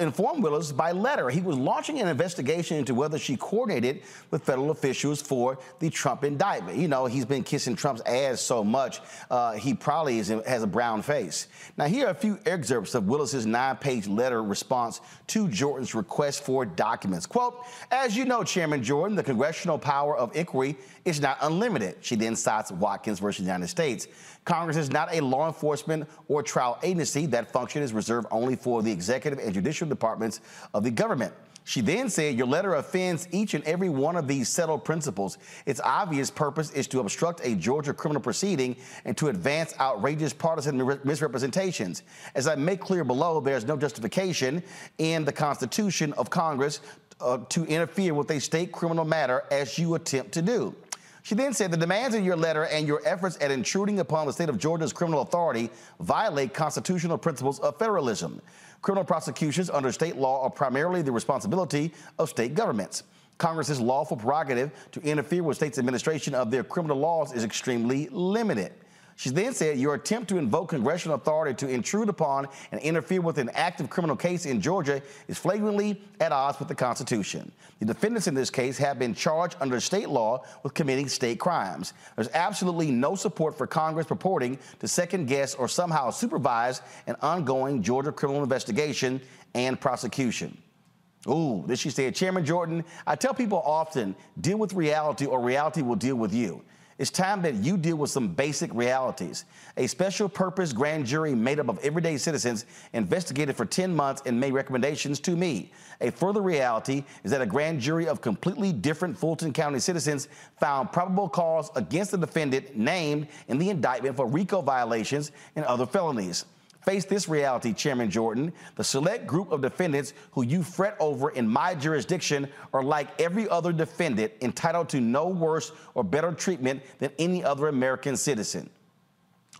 informed Willis by letter he was launching an investigation into whether she coordinated with federal officials for the Trump indictment. You know, he's been kissing Trump's ass so much, uh, he probably is, has a brown face. Now, here are a few excerpts of Willis's nine-page letter response to Jordan's request for documents. Quote, as you know, Chairman Jordan, the congressional power of inquiry is not unlimited. She then cites Watkins versus the United States. Congress is not a law enforcement or trial agency. That function is reserved only for the executive and judicial departments of the government. She then said, Your letter offends each and every one of these settled principles. Its obvious purpose is to obstruct a Georgia criminal proceeding and to advance outrageous partisan misrepresentations. As I make clear below, there's no justification in the Constitution of Congress uh, to interfere with a state criminal matter as you attempt to do. She then said the demands in your letter and your efforts at intruding upon the state of Georgia's criminal authority violate constitutional principles of federalism. Criminal prosecutions under state law are primarily the responsibility of state governments. Congress's lawful prerogative to interfere with states' administration of their criminal laws is extremely limited. She then said, Your attempt to invoke congressional authority to intrude upon and interfere with an active criminal case in Georgia is flagrantly at odds with the Constitution. The defendants in this case have been charged under state law with committing state crimes. There's absolutely no support for Congress purporting to second guess or somehow supervise an ongoing Georgia criminal investigation and prosecution. Ooh, this she said, Chairman Jordan, I tell people often, deal with reality or reality will deal with you. It's time that you deal with some basic realities. A special purpose grand jury made up of everyday citizens investigated for 10 months and made recommendations to me. A further reality is that a grand jury of completely different Fulton County citizens found probable cause against the defendant named in the indictment for RICO violations and other felonies. Face this reality, Chairman Jordan. The select group of defendants who you fret over in my jurisdiction are like every other defendant entitled to no worse or better treatment than any other American citizen.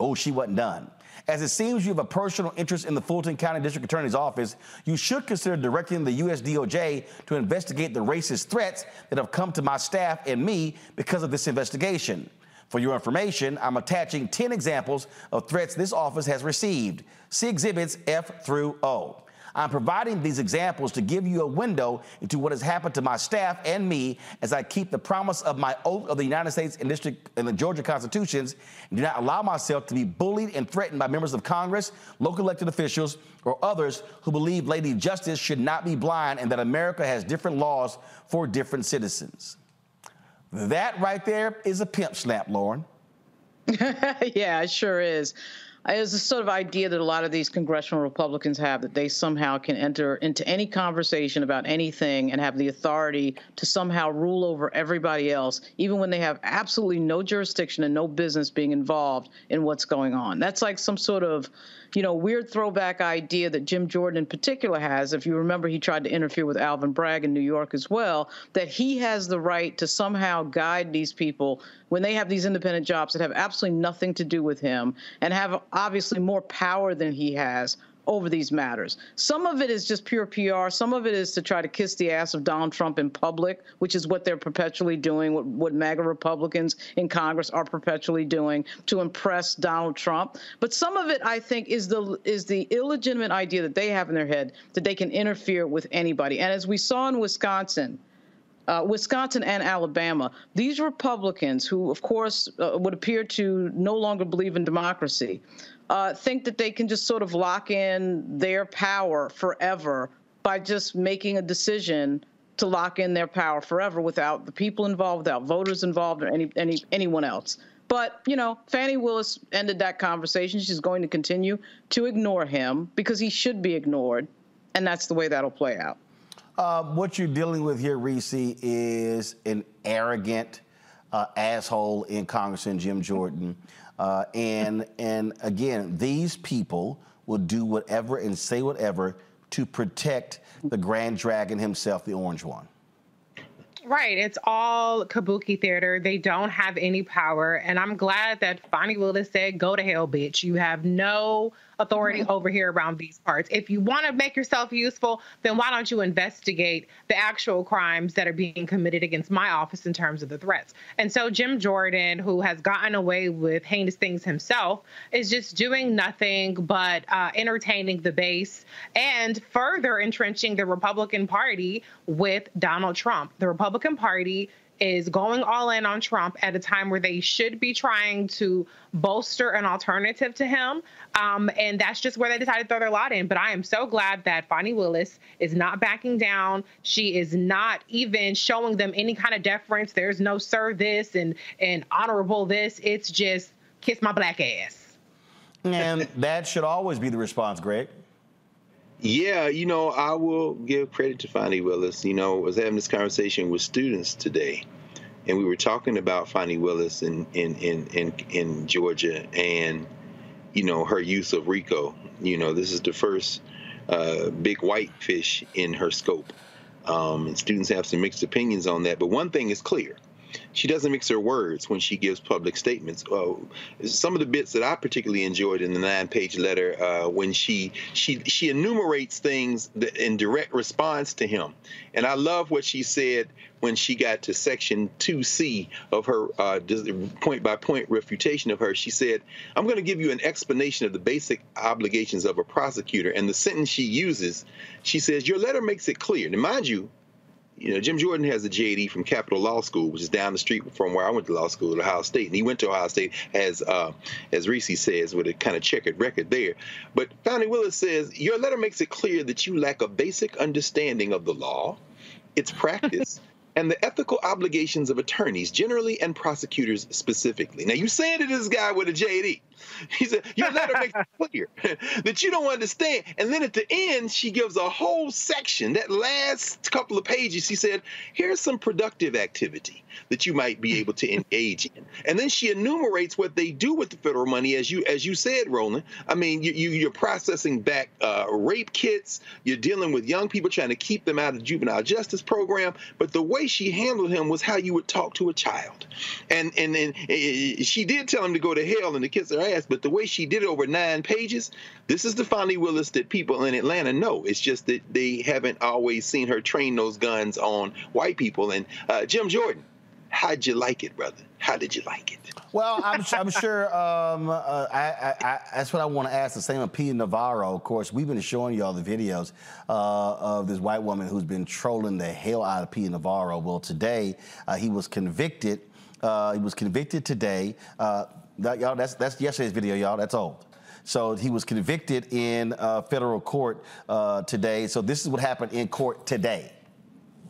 Oh, she wasn't done. As it seems you have a personal interest in the Fulton County District Attorney's Office, you should consider directing the U.S. DOJ to investigate the racist threats that have come to my staff and me because of this investigation. For your information, I'm attaching 10 examples of threats this office has received. See exhibits F through O. I'm providing these examples to give you a window into what has happened to my staff and me as I keep the promise of my oath of the United States and District and the Georgia Constitutions and do not allow myself to be bullied and threatened by members of Congress, local elected officials, or others who believe Lady Justice should not be blind and that America has different laws for different citizens. That right there is a pimp slap, Lauren. yeah, it sure is. It's a sort of idea that a lot of these congressional Republicans have that they somehow can enter into any conversation about anything and have the authority to somehow rule over everybody else, even when they have absolutely no jurisdiction and no business being involved in what's going on. That's like some sort of you know, weird throwback idea that Jim Jordan in particular has. If you remember, he tried to interfere with Alvin Bragg in New York as well, that he has the right to somehow guide these people when they have these independent jobs that have absolutely nothing to do with him and have obviously more power than he has over these matters. Some of it is just pure PR. Some of it is to try to kiss the ass of Donald Trump in public, which is what they're perpetually doing, what, what MAGA Republicans in Congress are perpetually doing to impress Donald Trump. But some of it, I think, is the is the illegitimate idea that they have in their head that they can interfere with anybody. And as we saw in Wisconsin, uh, Wisconsin and Alabama, these Republicans, who of course uh, would appear to no longer believe in democracy, uh, think that they can just sort of lock in their power forever by just making a decision to lock in their power forever without the people involved, without voters involved, or any, any anyone else. But you know, Fani Willis ended that conversation. She's going to continue to ignore him because he should be ignored, and that's the way that'll play out. Uh, what you're dealing with here, Reese, is an arrogant uh, asshole in Congressman Jim Jordan. Uh, and and again, these people will do whatever and say whatever to protect the Grand Dragon himself, the Orange One. Right. It's all kabuki theater. They don't have any power. And I'm glad that Fani Willis said, go to hell, bitch. You have no authority over here around these parts. If you want to make yourself useful, then why don't you investigate the actual crimes that are being committed against my office in terms of the threats? And so Jim Jordan, who has gotten away with heinous things himself, is just doing nothing but uh, entertaining the base and further entrenching the Republican Party with Donald Trump. The Republican Party is going all in on Trump at a time where they should be trying to bolster an alternative to him. Um, and that's just where they decided to throw their lot in. But I am so glad that Fani Willis is not backing down. She is not even showing them any kind of deference. There's no sir this and, and honorable this. It's just kiss my black ass. And that should always be the response, Greg. Yeah, you know, I will give credit to Fani Willis. You know, I was having this conversation with students today, and we were talking about Fani Willis in in in in, in Georgia and you know her use of RICO. You know, this is the first uh, big white fish in her scope, um, and students have some mixed opinions on that. But one thing is clear: she doesn't mix her words when she gives public statements. Some of the bits that I particularly enjoyed in the nine-page letter uh, when she she she enumerates things in direct response to him, and I love what she said when she got to section 2C of her uh, point by point refutation of her. She said, "I'm going to give you an explanation of the basic obligations of a prosecutor." And the sentence she uses, she says, "Your letter makes it clear." Now, mind you you know, Jim Jordan has a JD from Capital Law School, which is down the street from where I went to law school at Ohio State, and he went to Ohio State as uh, as Reese says with a kind of checkered record there. But Fani Willis says your letter makes it clear that you lack a basic understanding of the law, its practice, and the ethical obligations of attorneys generally and prosecutors specifically. Now, you saying to this guy with a JD, he said, Your letter makes it clear that you don't understand. And then at the end, she gives a whole section, that last couple of pages, she said, Here's some productive activity that you might be able to engage in. And then she enumerates what they do with the federal money, as you as you said, Roland. I mean, you, you, are processing back uh, rape kits, you're dealing with young people trying to keep them out of the juvenile justice program. But the way she handled him was how you would talk to a child. And and, and, and she did tell him to go to hell and to kiss her ass, but the way she did it over nine pages, this is the Fani Willis that people in Atlanta know. It's just that they haven't always seen her train those guns on white people. And uh, Jim Jordan, how'd you like it, brother? How did you like it? Well, I'm, I'm sure um, uh, I, I, I, that's what I want to ask. The same of Peter Navarro. Of course, we've been showing you all the videos uh, of this white woman who's been trolling the hell out of Peter Navarro. Well, today uh, he was convicted. Uh, he was convicted today. That, y'all, that's that's yesterday's video, y'all. That's old. So he was convicted in uh, federal court uh, today. So this is what happened in court today.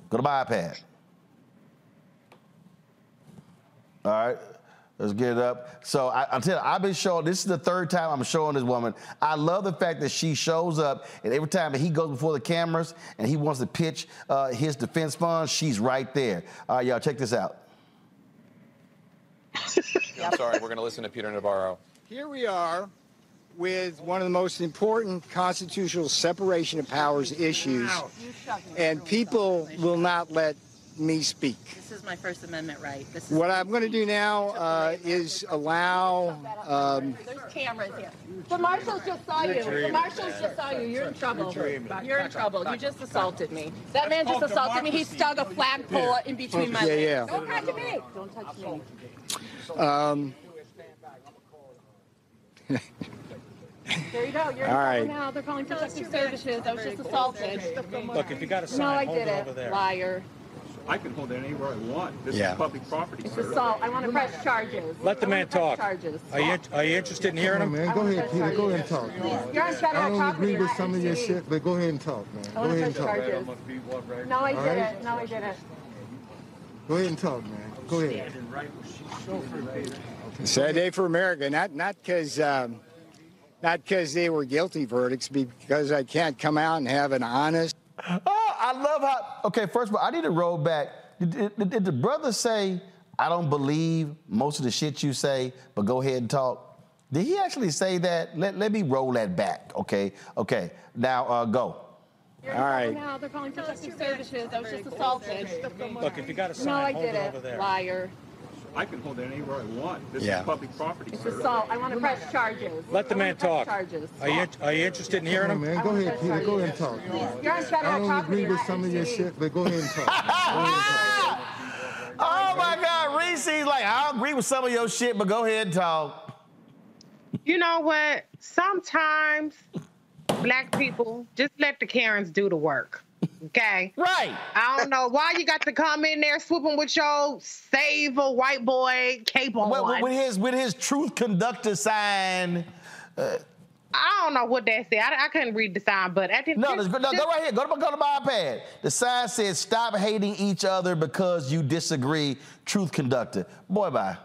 Go to my iPad. All right. Let's get it up. So I, am telling you, I've been showing. This is the third time I'm showing this woman. I love the fact that she shows up, and every time he goes before the cameras and he wants to pitch uh, his defense fund, she's right there. All right, y'all, check this out. I'm sorry, we're going to listen to Peter Navarro. Here we are with one of the most important constitutional separation of powers issues, and people will not let me speak. This is my First Amendment right. This is what I'm going to do now uh, is allow. Um, There's cameras here. The marshals just saw you. The marshals just saw you. You're in trouble. You're in trouble. You just assaulted me. That man just assaulted me. He stuck a flagpole in between my legs. yeah. Don't touch me. Don't touch me. Um, there you go. You're in right. now. They're calling protective services. I was just assaulted. Look, if you got a sign, No, I hold it didn't. over there. Liar. I can hold it anywhere I want. This Yeah. is public property, It's sir. assault. I want to press charges. Let the I man wanna press talk. Charges. Are you, are you interested in hearing him? man, go ahead, Peter. Go ahead and talk. You're on federal I don't property. agree with not some of your shit, but go ahead and talk, man. I Go want to ahead and press talk. charges. No, I All did right? it. No, I did it. Go ahead and talk, man. Go ahead. Sad day for America. Not not because um, not because they were guilty verdicts, because I can't come out and have an honest. I love how. Okay, first of all, I need to roll back. Did, did, did the brother say, "I don't believe most of the shit you say, but go ahead and talk"? Did he actually say that? Let, let me roll that back. Okay, okay. Now uh, go. You're in All trouble right. Now they're calling protective services. I was just assaulted. Look, if you got a sign, No, I hold it didn't. over there. Liar. I can hold it anywhere I want. This Yeah. is public property, It's sir. assault. I want to press charges. Let the man talk. Charges. Are you, are you interested in hearing him? man. Go ahead, Peter. Go ahead and talk. You're on federal I don't agree with some of your shit, but go ahead and talk. Go ahead and talk. Oh my God, Reese's like, I agree with some of your shit, but go ahead and talk. You know what? Sometimes black people just let the Karens do the work. Okay. Right. I don't know why you got to come in there swooping with your save a white boy cape on. With, with his with his truth conductor sign. Uh, I don't know what that said. I, I couldn't read the sign, but at the no, this, no, go right here. Go to, go to my iPad. The sign says, "Stop hating each other because you disagree." Truth conductor. Boy, bye.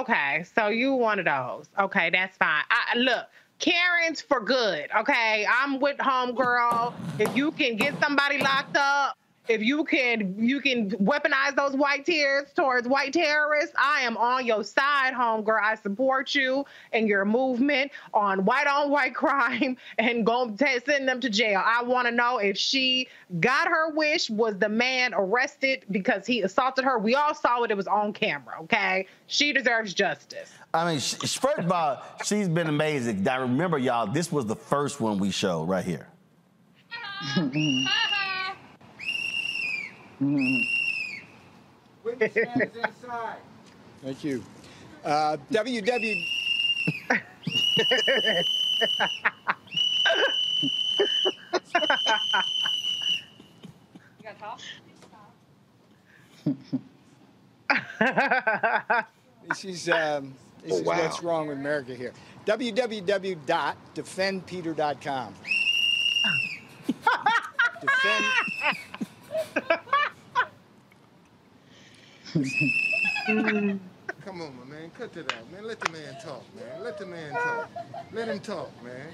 Okay, so you one of those. Okay, that's fine. I, look, Karen's for good. Okay, I'm with homegirl. If you can get somebody locked up, if you can, you can weaponize those white tears towards white terrorists. I am on your side, homegirl. I support you and your movement on white on white crime and go t- send them to jail. I want to know if she got her wish. Was the man arrested because he assaulted her? We all saw it. It was on camera. Okay, she deserves justice. I mean, sh- sh- first of all, she's been amazing. Now remember, y'all, this was the first one we showed right here. Thank you. Uh, www. You got top? This is um, this Oh, is wow. what's wrong with America here. www.defendpeter.com. Defend. Mm. Come on, my man. Cut it out, man. Let the man talk, man. Let the man talk. Let him talk, man.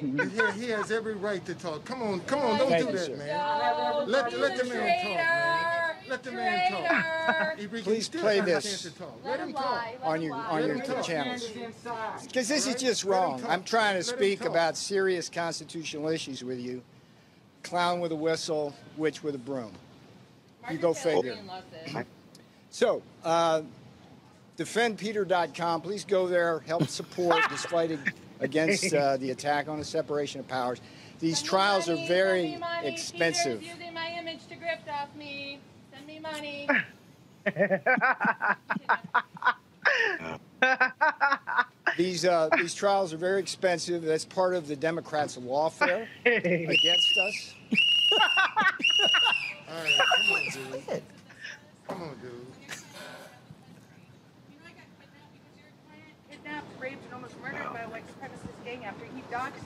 He, he has every right to talk. Come on, come on. Don't Thank do that, sir. man. Let, let the man talk, man. Let the man talk. He- he Please still play this. chance to talk. Let him talk. on your on Let your him channels. Because this is just wrong. I'm trying to Let speak about serious constitutional issues with you. Clown with a whistle, witch with a broom. You go figure. So, uh, defendpeter.com. Please go there. Help support this fight against uh, the attack on the separation of powers. These trials are very expensive. Peter's using my image to grift off me. Send me money. These uh, these trials are very expensive. That's part of the Democrats' lawfare against us. All right, come on, dude. Come on, dude. Kidnapped, raped, and almost murdered by a white supremacist gang me.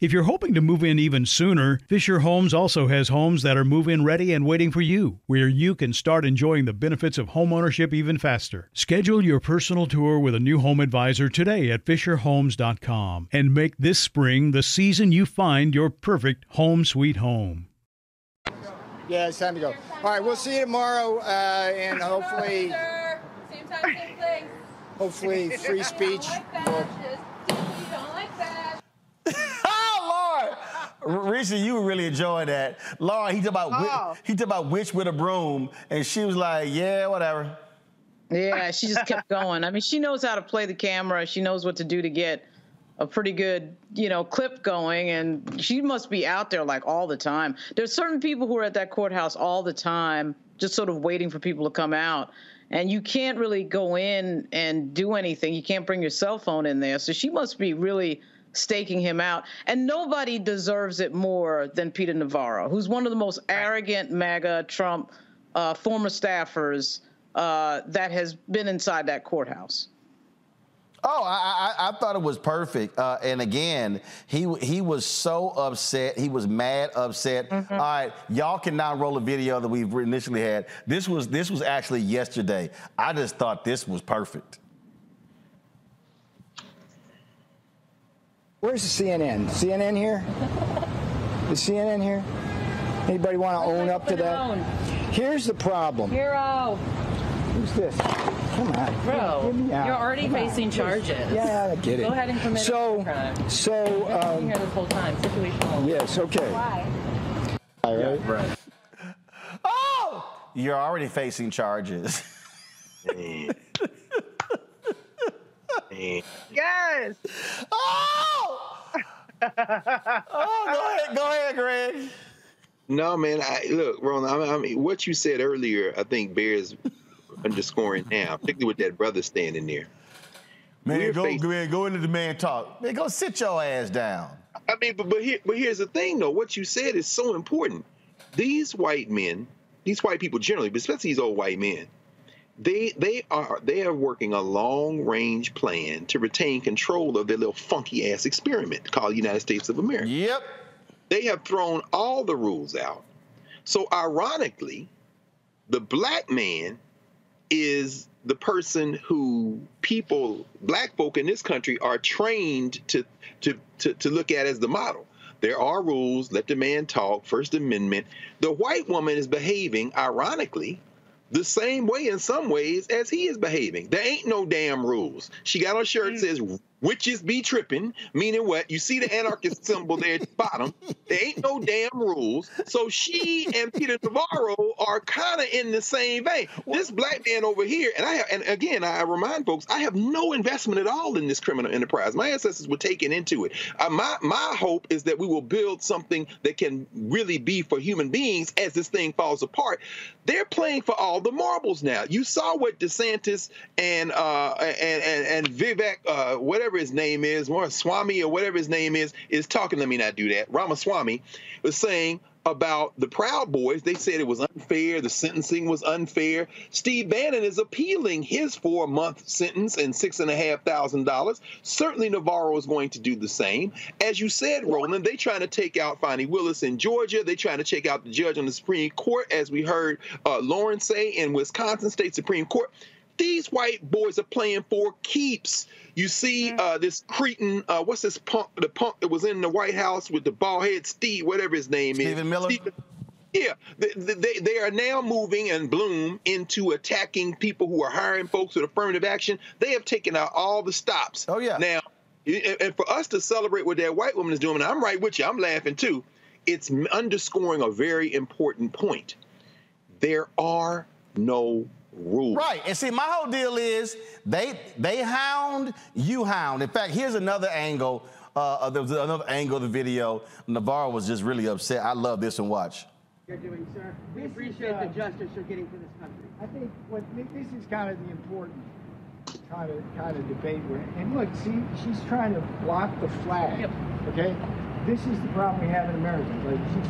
If you're hoping to move in even sooner, Fisher Homes also has homes that are move in ready and waiting for you, where you can start enjoying the benefits of homeownership even faster. Schedule your personal tour with a new home advisor today at FisherHomes.com and make this spring the season you find your perfect home sweet home. Yeah, it's time to go. All right, we'll see you tomorrow, uh, and hopefully, Same time, same place. hopefully, free speech. will- Risha, you were really enjoying that. Laura, he talked about Oh. wi- he talked about witch with a broom, and she was like, "Yeah, whatever." Yeah, she just kept going. I mean, she knows how to play the camera. She knows what to do to get a pretty good, you know, clip going. And she must be out there like all the time. There's certain people who are at that courthouse all the time, just sort of waiting for people to come out. And you can't really go in and do anything. You can't bring your cell phone in there. So she must be really staking him out. And nobody deserves it more than Peter Navarro, who's one of the most arrogant MAGA Trump uh, former staffers uh, that has been inside that courthouse. Oh, I, I, I thought it was perfect. Uh, and again, he he was so upset. He was mad, upset. Mm-hmm. All right, y'all can now roll a video that we've initially had. This was this was actually yesterday. I just thought this was perfect. Where's the CNN? CNN here? Is CNN here? Anybody want to own up to that? Here's the problem. Hero. Who's this? Come on. Bro, Get me you're already Come on. facing charges. Yeah, I get it. Go ahead and commit So- a crime. So, You've um, here this whole time. Situational. yes, okay. Why? All right. right. Oh, you're already facing charges. Yes. Oh! oh, go ahead, go ahead, Greg. No, man. I, look, Ron. I mean, I mean, what you said earlier, I think bears underscoring now, particularly with that brother standing there. Man, We're go, facing- go, go into the man talk. Man, go sit your ass down. I mean, but but here, but here's the thing, though. What you said is so important. These white men, these white people generally, but especially these old white men, they they are they are working a long range plan to retain control of their little funky ass experiment called United States of America. Yep. They have thrown all the rules out. So ironically, the black man is the person who people, black folk in this country, are trained to to to, to look at as the model. There are rules. Let the man talk. First Amendment. The white woman is behaving, ironically, the same way in some ways as he is behaving. There ain't no damn rules. She got on a shirt that says witches be tripping, meaning what? You see the anarchist symbol there at the bottom. There ain't no damn rules. So she and Peter Navarro are kind of in the same vein. This black man over here, and I have, and again, I remind folks, I have no investment at all in this criminal enterprise. My ancestors were taken into it. Uh, my my hope is that we will build something that can really be for human beings as this thing falls apart. They're playing for all the marbles now. You saw what DeSantis and uh, and and, and Vivek, uh, whatever his name is, Swami or whatever his name is, is talking. Let me not do that. Ramaswamy was saying about the Proud Boys. They said it was unfair. The sentencing was unfair. Steve Bannon is appealing his four-month sentence and six and a half thousand dollars. Certainly, Navarro is going to do the same. As you said, Roland, they trying to take out Fani Willis in Georgia. They trying to take out the judge on the Supreme Court, as we heard uh, Lauren say in Wisconsin State Supreme Court. These white boys are playing for keeps. You see uh, this cretin, uh, what's this punk, the punk that was in the White House with the bald head, Steve, whatever his name is. Stephen Miller? Stephen- yeah, they, they, they are now moving and bloom into attacking people who are hiring folks with affirmative action. They have taken out all the stops. Oh, yeah. Now, and and for us to celebrate what that white woman is doing, and I'm right with you, I'm laughing too, it's underscoring a very important point. There are no rules. Right. And see, my whole deal is they they hound, you hound. In fact, here's another angle. Uh, there was another angle of the video. Navarro was just really upset. I love this and watch. you're doing, sir. We This is, appreciate uh, the justice you're getting to this country. I think what this is kind of the important kind of kind of debate where and look, see, she's trying to block the flag. Okay, this is the problem we have in America. Like she's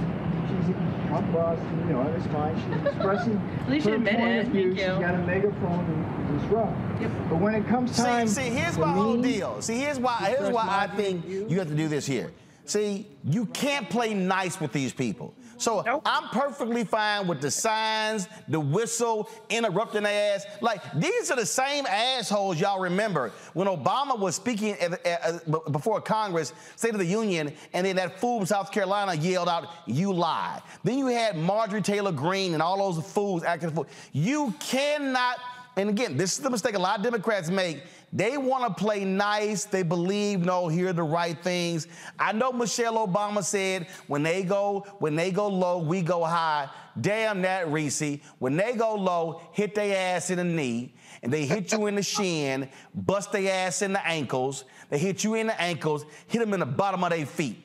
she's come across, you know, it's fine. She's expressing At least her admit point it. of view. Thank She's you. got a megaphone and disrupt. But when it comes time, See, see here's my whole deal. See, here's why. to Here's why I think you have to do this here. See, you can't play nice with these people. So I'm perfectly fine with the signs, the whistle, interrupting their ass. Like these are the same assholes y'all remember when Obama was speaking at, at- at- before Congress, State of the Union, and then that fool from South Carolina yelled out, "You lie." Then you had Marjorie Taylor Greene and all those fools acting fool. You cannot. And again, this is the mistake a lot of Democrats make. They want to play nice. They believe, no, here are the right things. I know Michelle Obama said, when they go, when they go low, we go high. Damn that, Reese. When they go low, hit their ass in the knee, and they hit you in the shin, bust their ass in the ankles. They hit you in the ankles, hit them in the bottom of their feet.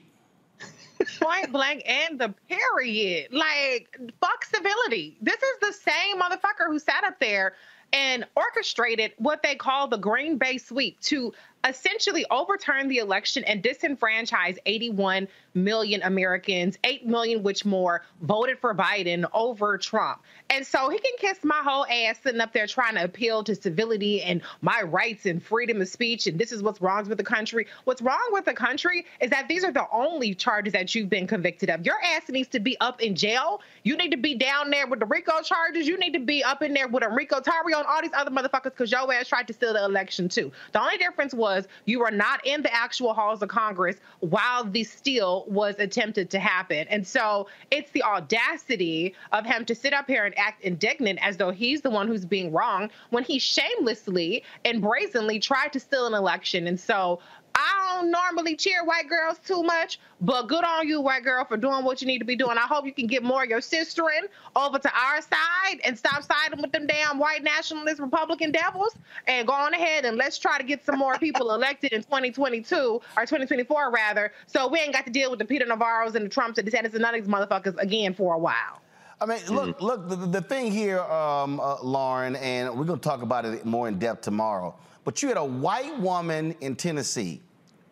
point blank and the period. Like, fuck civility. This is the same motherfucker who sat up there and orchestrated what they call the Green Bay sweep to essentially overturn the election and disenfranchise 81 million Americans, 8 million which more voted for Biden over Trump. And so he can kiss my whole ass sitting up there trying to appeal to civility and my rights and freedom of speech. And this is what's wrong with the country. What's wrong with the country is that these are the only charges that you've been convicted of. Your ass needs to be up in jail. You need to be down there with the RICO charges. You need to be up in there with Enrique Tarrio and all these other motherfuckers because your ass tried to steal the election too. The only difference was you were not in the actual halls of Congress while the steal was attempted to happen. And so it's the audacity of him to sit up here and act indignant as though he's the one who's being wrong when he shamelessly and brazenly tried to steal an election. And so I don't normally cheer white girls too much, but good on you, white girl, for doing what you need to be doing. I hope you can get more of your sisterin over to our side and stop siding with them damn white nationalist Republican devils and go on ahead and let's try to get some more people elected in 2022 or 2024 rather, so we ain't got to deal with the Peter Navarros and the Trumps and DeSantis and none of these motherfuckers again for a while. I mean, look, look. The, the thing here, um, uh, Lauren, and we're going to talk about it more in depth tomorrow. But you had a white woman in Tennessee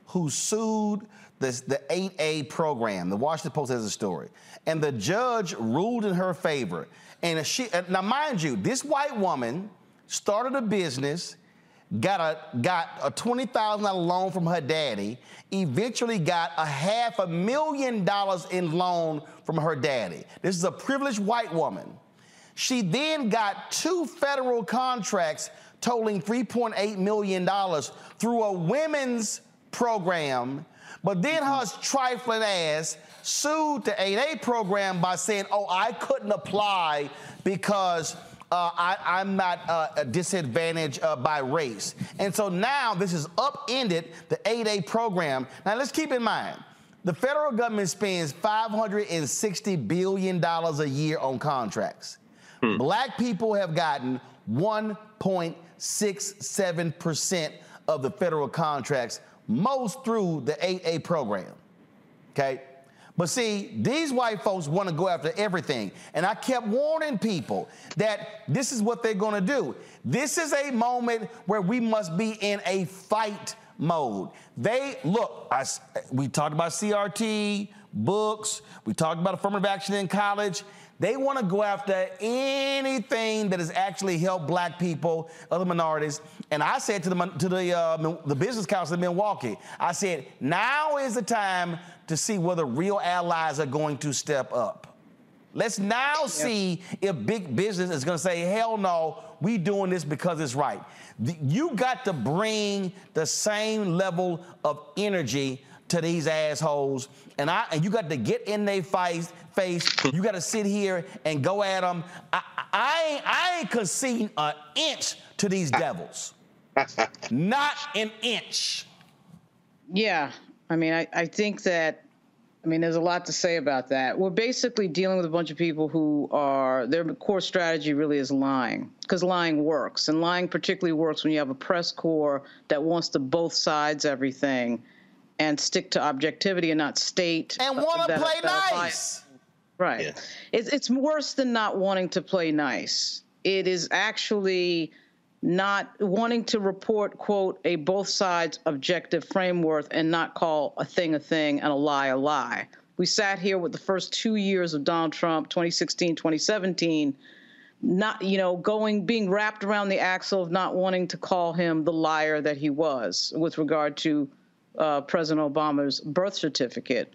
who sued this, the 8A program. The Washington Post has a story, and the judge ruled in her favor. And she, now, mind you, this white woman started a business got a got a twenty thousand dollar loan from her daddy. Eventually, got a half a million dollars in loan from her daddy. This is a privileged white woman. She then got two federal contracts totaling $3.8 million through a women's program, but then her trifling ass sued the 8A program by saying, oh, I couldn't apply because uh, I, I'm not uh, disadvantaged uh, by race. And so now this has upended the 8A program. Now let's keep in mind, the federal government spends $560 billion a year on contracts. Black people have gotten 1.67% of the federal contracts, most through the 8A program. Okay? But see, these white folks want to go after everything. And I kept warning people that this is what they're going to do. This is a moment where we must be in a fight mode. They, look, I, we talked about CRT, books, we talked about affirmative action in college. They want to go after anything that has actually helped black people, other minorities. And I said to the, to the, uh, the business council in Milwaukee, I said, now is the time to see whether real allies are going to step up. Let's now see if big business is going to say, hell no, we doing this because it's right. You got to bring the same level of energy to these assholes, and I and you got to get in their face. Face. You got to sit here and go at them. I, I ain't I ain't conceding an inch to these devils. Not an inch. Yeah, I mean, I, I think that, I mean, there's a lot to say about that. We're basically dealing with a bunch of people who are, their core strategy really is lying, because lying works. And lying particularly works when you have a press corps that wants to both sides everything and stick to objectivity and not state. And want to play that- nice. Right. Yeah. It's it's worse than not wanting to play nice. It is actually not wanting to report quote a both sides objective framework and not call a thing a thing and a lie a lie. We sat here with the first 2 years of Donald Trump 2016 2017 not you know going being wrapped around the axle of not wanting to call him the liar that he was with regard to uh, President Obama's birth certificate.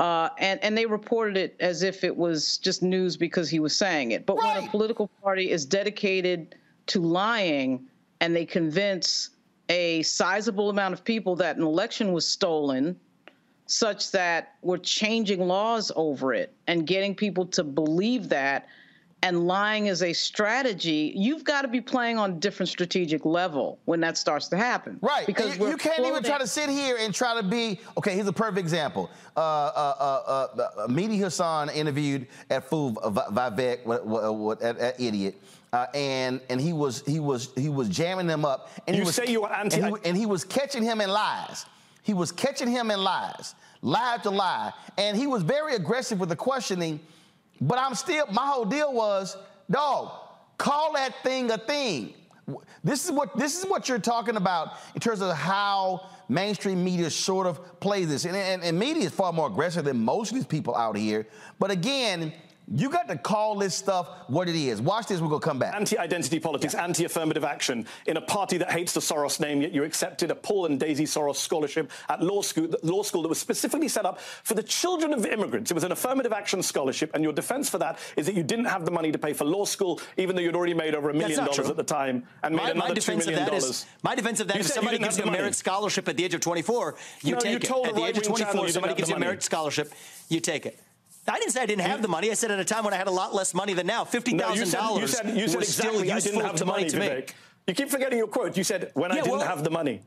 Uh, and and they reported it as if it was just news because he was saying it. But right. when a political party is dedicated to lying and they convince a sizable amount of people that an election was stolen, such that we're changing laws over it and getting people to believe that, and lying is a strategy, you've got to be playing on a different strategic level when that starts to happen. Right. Because you, you can't even try to sit here and try to be okay. Here's a perfect example. Uh, uh, uh, uh, Mehdi Hasan interviewed at Food Vivek, what, what, what, at, at Idiot. Uh, and and he was he was he was jamming them up. And you he was, say you were anti, and he, and he was catching him in lies. He was catching him in lies, lie to lie, and he was very aggressive with the questioning. But I'm still, my whole deal was, dog, call that thing a thing. This is what this is what you're talking about in terms of how mainstream media sort of plays this, and, and, and media is far more aggressive than most of these people out here. But again, you got to call this stuff what it is. Watch this, we're going to come back. Anti identity politics, yeah. anti affirmative action. In a party that hates the Soros name, yet you accepted a Paul and Daisy Soros scholarship at law school, law school that was specifically set up for the children of immigrants. It was an affirmative action scholarship, and your defense for that is that you didn't have the money to pay for law school, even though you'd already made over a million dollars at the time and my, made another $2 million. Is, my defense of that you is somebody gives you a merit scholarship at the age of 24, you no, take you it. At the age of 24, somebody gives you a merit scholarship, you take it. I didn't say I didn't have the money. I said at a time when I had a lot less money than now. Fifty thousand no, dollars. You said, you said exactly. I didn't have the money, to Vivek. Me. You keep forgetting your quote. You said when yeah, I didn't well, have the money.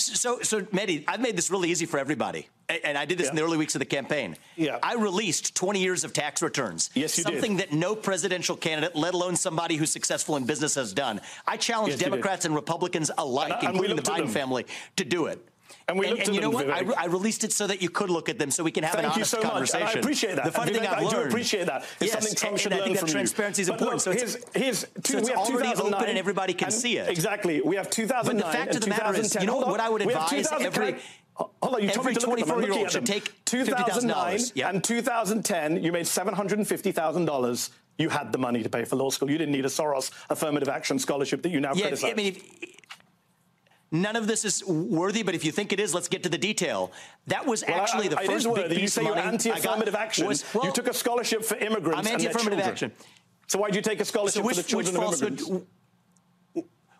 So, so Mehdi, I've made this really easy for everybody, and I did this yeah. in the early weeks of the campaign. Yeah. I released 20 years of tax returns. Yes, you Something did. that no presidential candidate, let alone somebody who's successful in business, has done. I challenge yes, Democrats and Republicans alike, and including the Biden family, to do it. And, we and, and you know them, what? I, I, released it so that you could look at them, so we can have Thank an honest you so conversation. Much. And I appreciate that. The funny thing I've I learned. do appreciate that. It's yes, something Trump and, should learn I think from that transparency is important. Look, so here's, here's two, so it's we have already open and everybody can see it. Exactly. We have 2009 But the fact of the matter is, you know what I would advise every. Hold on, you every 24 year old should take 2009 yep. and 2010. You made seven hundred and fifty thousand dollars. You had the money to pay for law school. You didn't need a Soros affirmative action scholarship that you now yeah, criticize. I mean, if, None of this is worthy, but if you think it is, let's get to the detail. That was well, actually I, the I, first it is big piece you say you're anti-affirmative action. Was, well, you took a scholarship for immigrants. I'm anti-affirmative action. So why did you take a scholarship so which, for the children which of immigrants?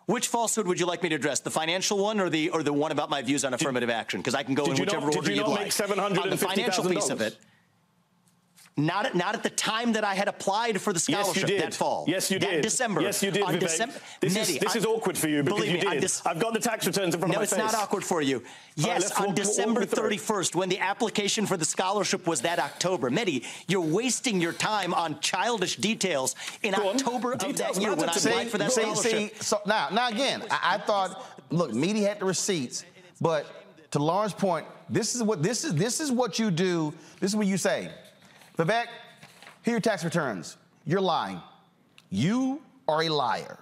Which falsehood would you like me to address? The financial one or the or the one about my views on affirmative did, action? Because I can go in whichever not, order you would not like. Make $750, on the financial piece of it. Not at, not at the time that I had applied for the scholarship yes, you did. that fall. Yes, you that did. December. Yes, you did, on December, this, Mehdi, is, this I, is awkward for you because believe you me, did. I've got the tax returns in front no, of my face. No, it's not awkward for you. Yes, right, on December 31st, when the application for the scholarship was that October. Mehdi, you're wasting your time on childish details in Go October on. of Details that year when I see, applied for that see, scholarship. See, so now, now again, I, I thought, look, Mehdi had the receipts, but to Lauren's point, this is what this is. This is what you do. This is what you say, Vivek. Here are your tax returns. You're lying. You are a liar.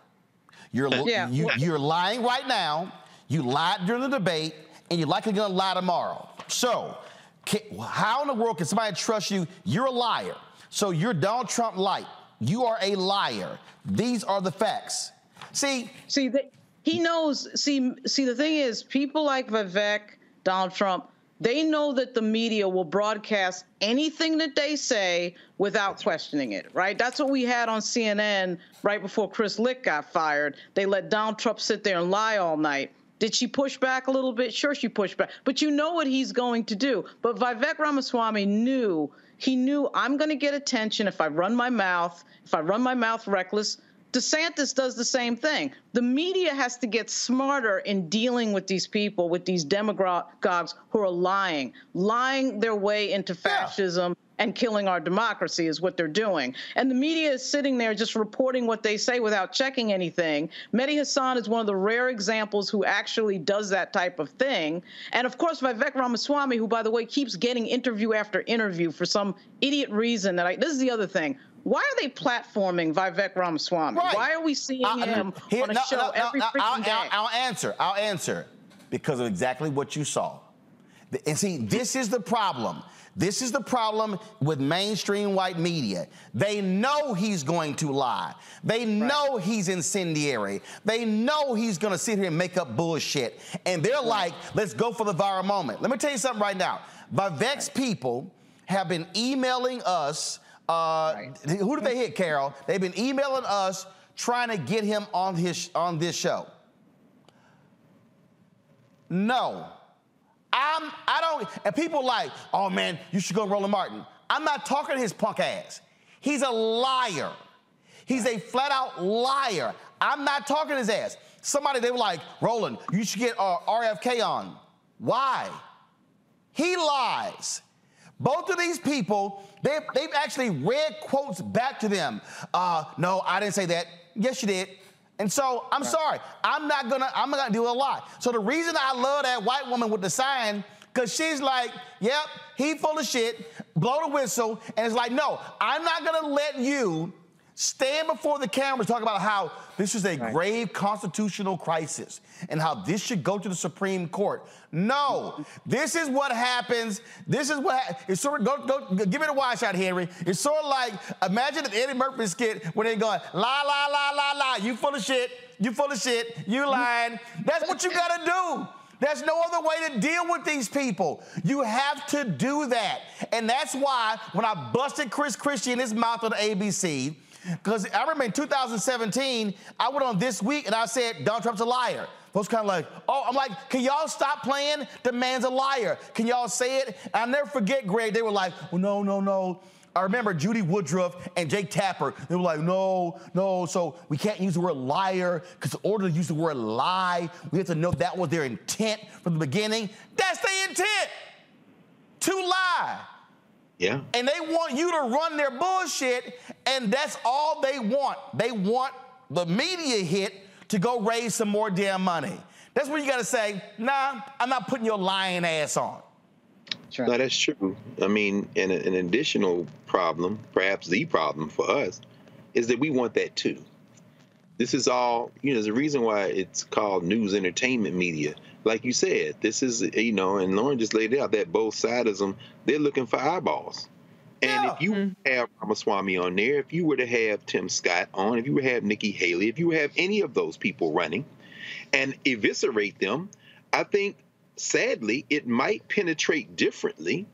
You're, yeah. you, you're lying right now. You lied during the debate, and you're likely going to lie tomorrow. So, can, how in the world can somebody trust you? You're a liar. So you're Donald Trump light. You are a liar. These are the facts. See, see, the, he knows. See, see, the thing is, people like Vivek, Donald Trump, they know that the media will broadcast anything that they say without questioning it, right? That's what we had on CNN right before Chris Licht got fired. They let Donald Trump sit there and lie all night. Did she push back a little bit? Sure, she pushed back. But you know what he's going to do. But Vivek Ramaswamy knew, he knew I'm going to get attention if I run my mouth, if I run my mouth reckless, DeSantis does the same thing. The media has to get smarter in dealing with these people, with these demagogues who are lying, lying their way into fascism and killing our democracy is what they're doing. And the media is sitting there just reporting what they say without checking anything. Mehdi Hasan is one of the rare examples who actually does that type of thing. And of course, Vivek Ramaswamy, who, by the way, keeps getting interview after interview for some idiot reason that I, this is the other thing. Why are they platforming Vivek Ramaswamy? Right. Why are we seeing Uh, him here- on a no, show no, every no, freaking I'll, day? I'll, I'll answer. I'll answer because of exactly what you saw. And see, this is the problem. This is the problem with mainstream white media. They know he's going to lie. They know he's incendiary. They know he's going to sit here and make up bullshit. And they're like, let's go for the viral moment. Let me tell you something right now. Vivek's people have been emailing us. Uh, Who did they hit, Carol? They've been emailing us trying to get him on his on this show. No. I'm I don't and people like, oh man, you should go to Roland Martin. I'm not talking to his punk ass. He's a liar. He's a flat out liar. I'm not talking to his ass. Somebody they were like, Roland, you should get uh, RFK on. Why? He lies. Both of these people, they've, they've actually read quotes back to them. Uh, no, I didn't say that. Yes, you did. And so I'm sorry. I'm not gonna, I'm not gonna do a lot. So the reason I love that white woman with the sign, because she's like, yep, he full of shit, blow the whistle, and it's like, no, I'm not gonna let you stand before the cameras talk about how this is a grave constitutional crisis and how this should go to the Supreme Court. No, this is what happens. This is what ha- it's sort of go, go give it a watch out, Henry. It's sort of like imagine the Eddie Murphy skit when they going la la la la la. You full of shit. You full of shit. You lying. That's what you gotta do. There's no other way to deal with these people. You have to do that. And that's why when I busted Chris Christie in his mouth on ABC, because I remember in 2017, I went on This Week and I said, Donald Trump's a liar. Folks kind of like, oh, I'm like, can y'all stop playing? The man's a liar. Can y'all say it? And I'll never forget, Greg, they were like, well, no, no, no. I remember Judy Woodruff and Jake Tapper. They were like, no, no, so we can't use the word liar because in order to use the word lie, we have to know that was their intent from the beginning. That's the intent to lie. Yeah. And they want you to run their bullshit, and that's all they want. They want the media hit to go raise some more damn money. That's where you gotta say, nah, I'm not putting your lying ass on. No, that's true. I mean, and an additional problem, perhaps the problem for us, is that we want that too. This is all, you know, there's a reason why it's called news entertainment media. Like you said, this is, you know, and Lauren just laid it out that both sidism, they're looking for eyeballs. And if you have Ramaswamy on there, if you were to have Tim Scott on, if you were to have Nikki Haley, if you have any of those people running and eviscerate them, I think sadly it might penetrate differently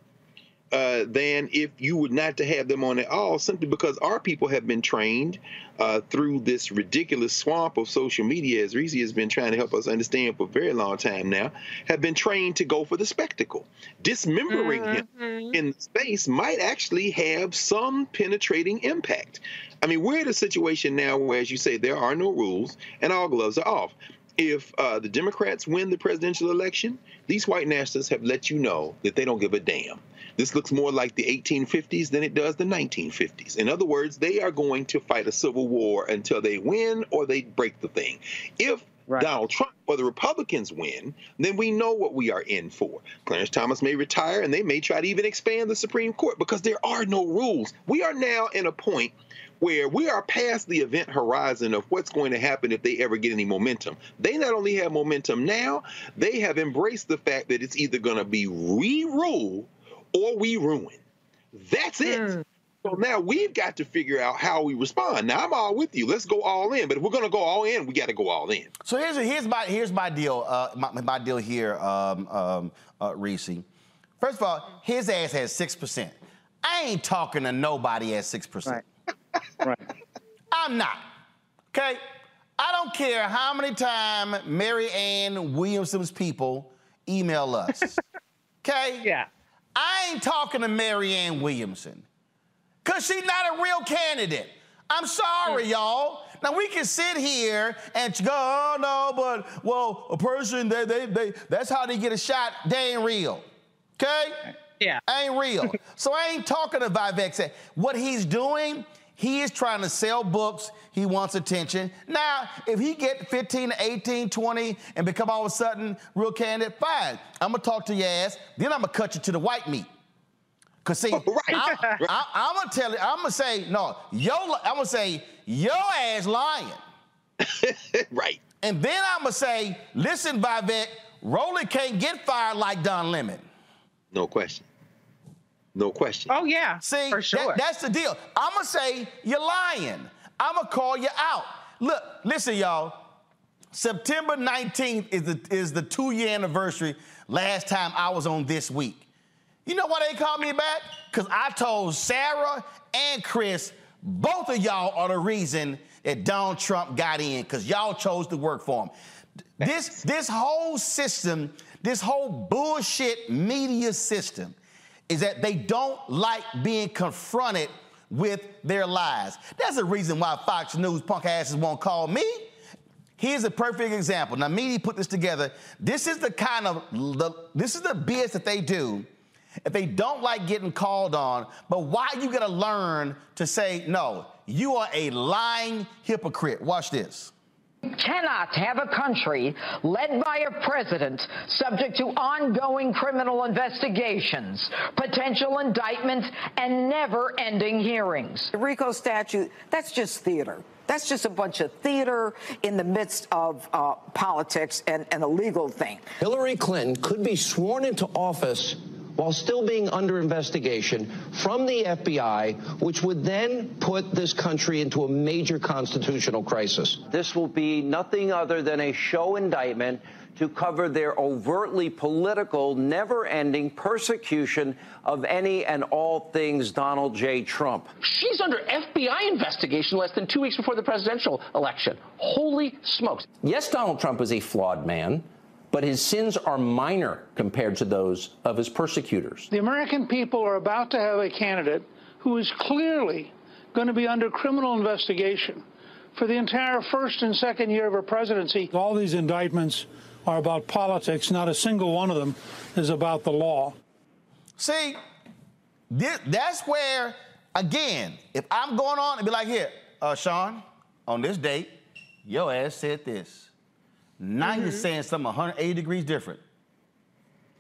uh, than if you were not to have them on at all, simply because our people have been trained uh, through this ridiculous swamp of social media, as Reese has been trying to help us understand for a very long time now, have been trained to go for the spectacle. Dismembering him in space might actually have some penetrating impact. I mean, we're in a situation now where, as you say, there are no rules and all gloves are off. If uh, the Democrats win the presidential election, these white nationalists have let you know that they don't give a damn. This looks more like the 1850s than it does the 1950s. In other words, they are going to fight a civil war until they win or they break the thing. If Donald Trump or the Republicans win, then we know what we are in for. Clarence Thomas may retire and they may try to even expand the Supreme Court because there are no rules. We are now in a point where we are past the event horizon of what's going to happen if they ever get any momentum. They not only have momentum now, they have embraced the fact that it's either going to be re-rule or we ruin. That's it. So now we've got to figure out how we respond. Now I'm all with you. Let's go all in. But if we're going to go all in, we got to go all in. So here's here's my here's my deal. Uh, my, my deal here, um, um, uh, Reese. First of all, his ass has six percent. I ain't talking to nobody at six percent. Right. I'm not. Okay. I don't care how many times Marianne Williamson's people email us. okay. Yeah. I ain't talking to Marianne Ann Williamson. Cause she's not a real candidate. I'm sorry, hmm. y'all. Now we can sit here and go, oh no, but well, a person they they they that's how they get a shot. They ain't real. Okay? Yeah. Ain't real. so I ain't talking to Vivek. What he's doing, he is trying to sell books. He wants attention. Now, if he get 15 to 18, 20, and become all of a sudden real candidate, fine. I'm gonna talk to your ass. Then I'm gonna cut you to the white meat. Cause see, right. I, I, I'm gonna tell you, I'm gonna say, no, yo, I'm gonna say, your ass lying. right. And then I'm gonna say, listen, Vivek, Roland can't get fired like Don Lemon. No question. No question. Oh yeah. See, for sure. That, that's the deal. I'm gonna say you're lying. I'm gonna call you out. Look, listen, y'all. September 19th is the is the two year anniversary. Last time I was on this week. You know why they called me back? Because I told Sarah and Chris, both of y'all are the reason that Donald Trump got in, because y'all chose to work for him. This this whole system, this whole bullshit media system, is that they don't like being confronted with their lies. That's the reason why Fox News punk asses won't call me. Here's a perfect example. Now, Media put this together. This is the kind of the, this is the BS that they do if they don't like getting called on. But why you gotta learn to say no? You are a lying hypocrite. Watch this cannot have a country led by a president subject to ongoing criminal investigations, potential indictments, and never ending hearings. The RICO statute, that's just theater. That's just a bunch of theater in the midst of uh, politics and, and a legal thing. Hillary Clinton could be sworn into office while still being under investigation from the FBI, which would then put this country into a major constitutional crisis. This will be nothing other than a show indictment to cover their overtly political, never ending persecution of any and all things Donald J. Trump. She's under FBI investigation less than two weeks before the presidential election. Holy smokes. Yes, Donald Trump is a flawed man but his sins are minor compared to those of his persecutors. The American people are about to have a candidate who is clearly going to be under criminal investigation for the entire first and second year of her presidency. All these indictments are about politics. Not a single one of them is about the law. See, this, that's where, again, if I'm going on and be like, here, uh, Sean, on this date, your ass said this. Now mm-hmm. you're saying something 180 degrees different.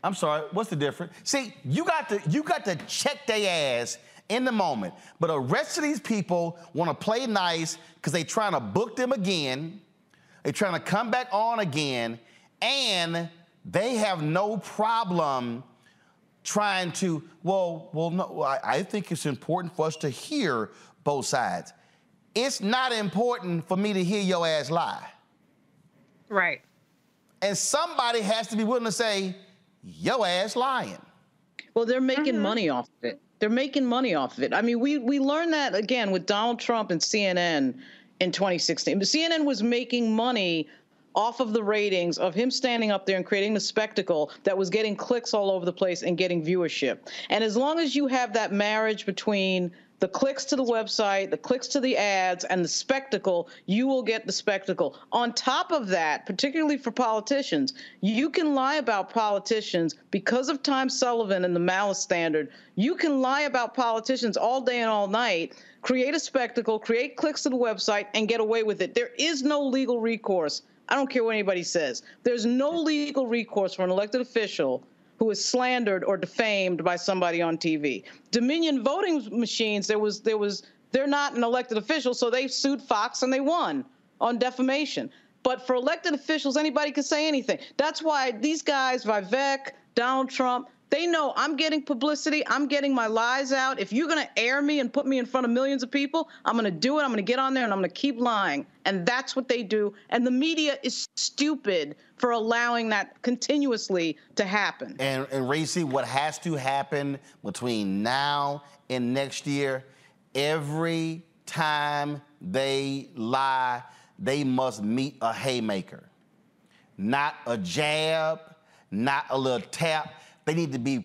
I'm sorry, what's the difference? See, you got to you got to check their ass in the moment. But the rest of these people want to play nice because they trying to book them again. They're trying to come back on again, and they have no problem trying to, well, well, no, I, I think it's important for us to hear both sides. It's not important for me to hear your ass lie. Right. And somebody has to be willing to say, yo ass lying. Well, they're making mm-hmm. money off of it. They're making money off of it. I mean, we we learned that again with Donald Trump and CNN in 2016. But CNN was making money off of the ratings of him standing up there and creating a spectacle that was getting clicks all over the place and getting viewership. And as long as you have that marriage between the clicks to the website, the clicks to the ads, and the spectacle, you will get the spectacle. On top of that, particularly for politicians, you can lie about politicians because of Tom Sullivan and the malice standard. You can lie about politicians all day and all night, create a spectacle, create clicks to the website, and get away with it. There is no legal recourse. I don't care what anybody says. There's no legal recourse for an elected official who is slandered or defamed by somebody on TV. Dominion voting machines, there was there was they're not an elected official, so they sued Fox and they won on defamation. But for elected officials, anybody can say anything. That's why these guys, Vivek, Donald Trump, they know I'm getting publicity. I'm getting my lies out. If you're going to air me and put me in front of millions of people, I'm going to do it. I'm going to get on there and I'm going to keep lying. And that's what they do. And the media is stupid for allowing that continuously to happen. And, and Racy, what has to happen between now and next year, every time they lie, they must meet a haymaker. Not a jab, not a little tap they need to be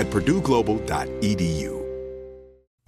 at purdueglobal.edu.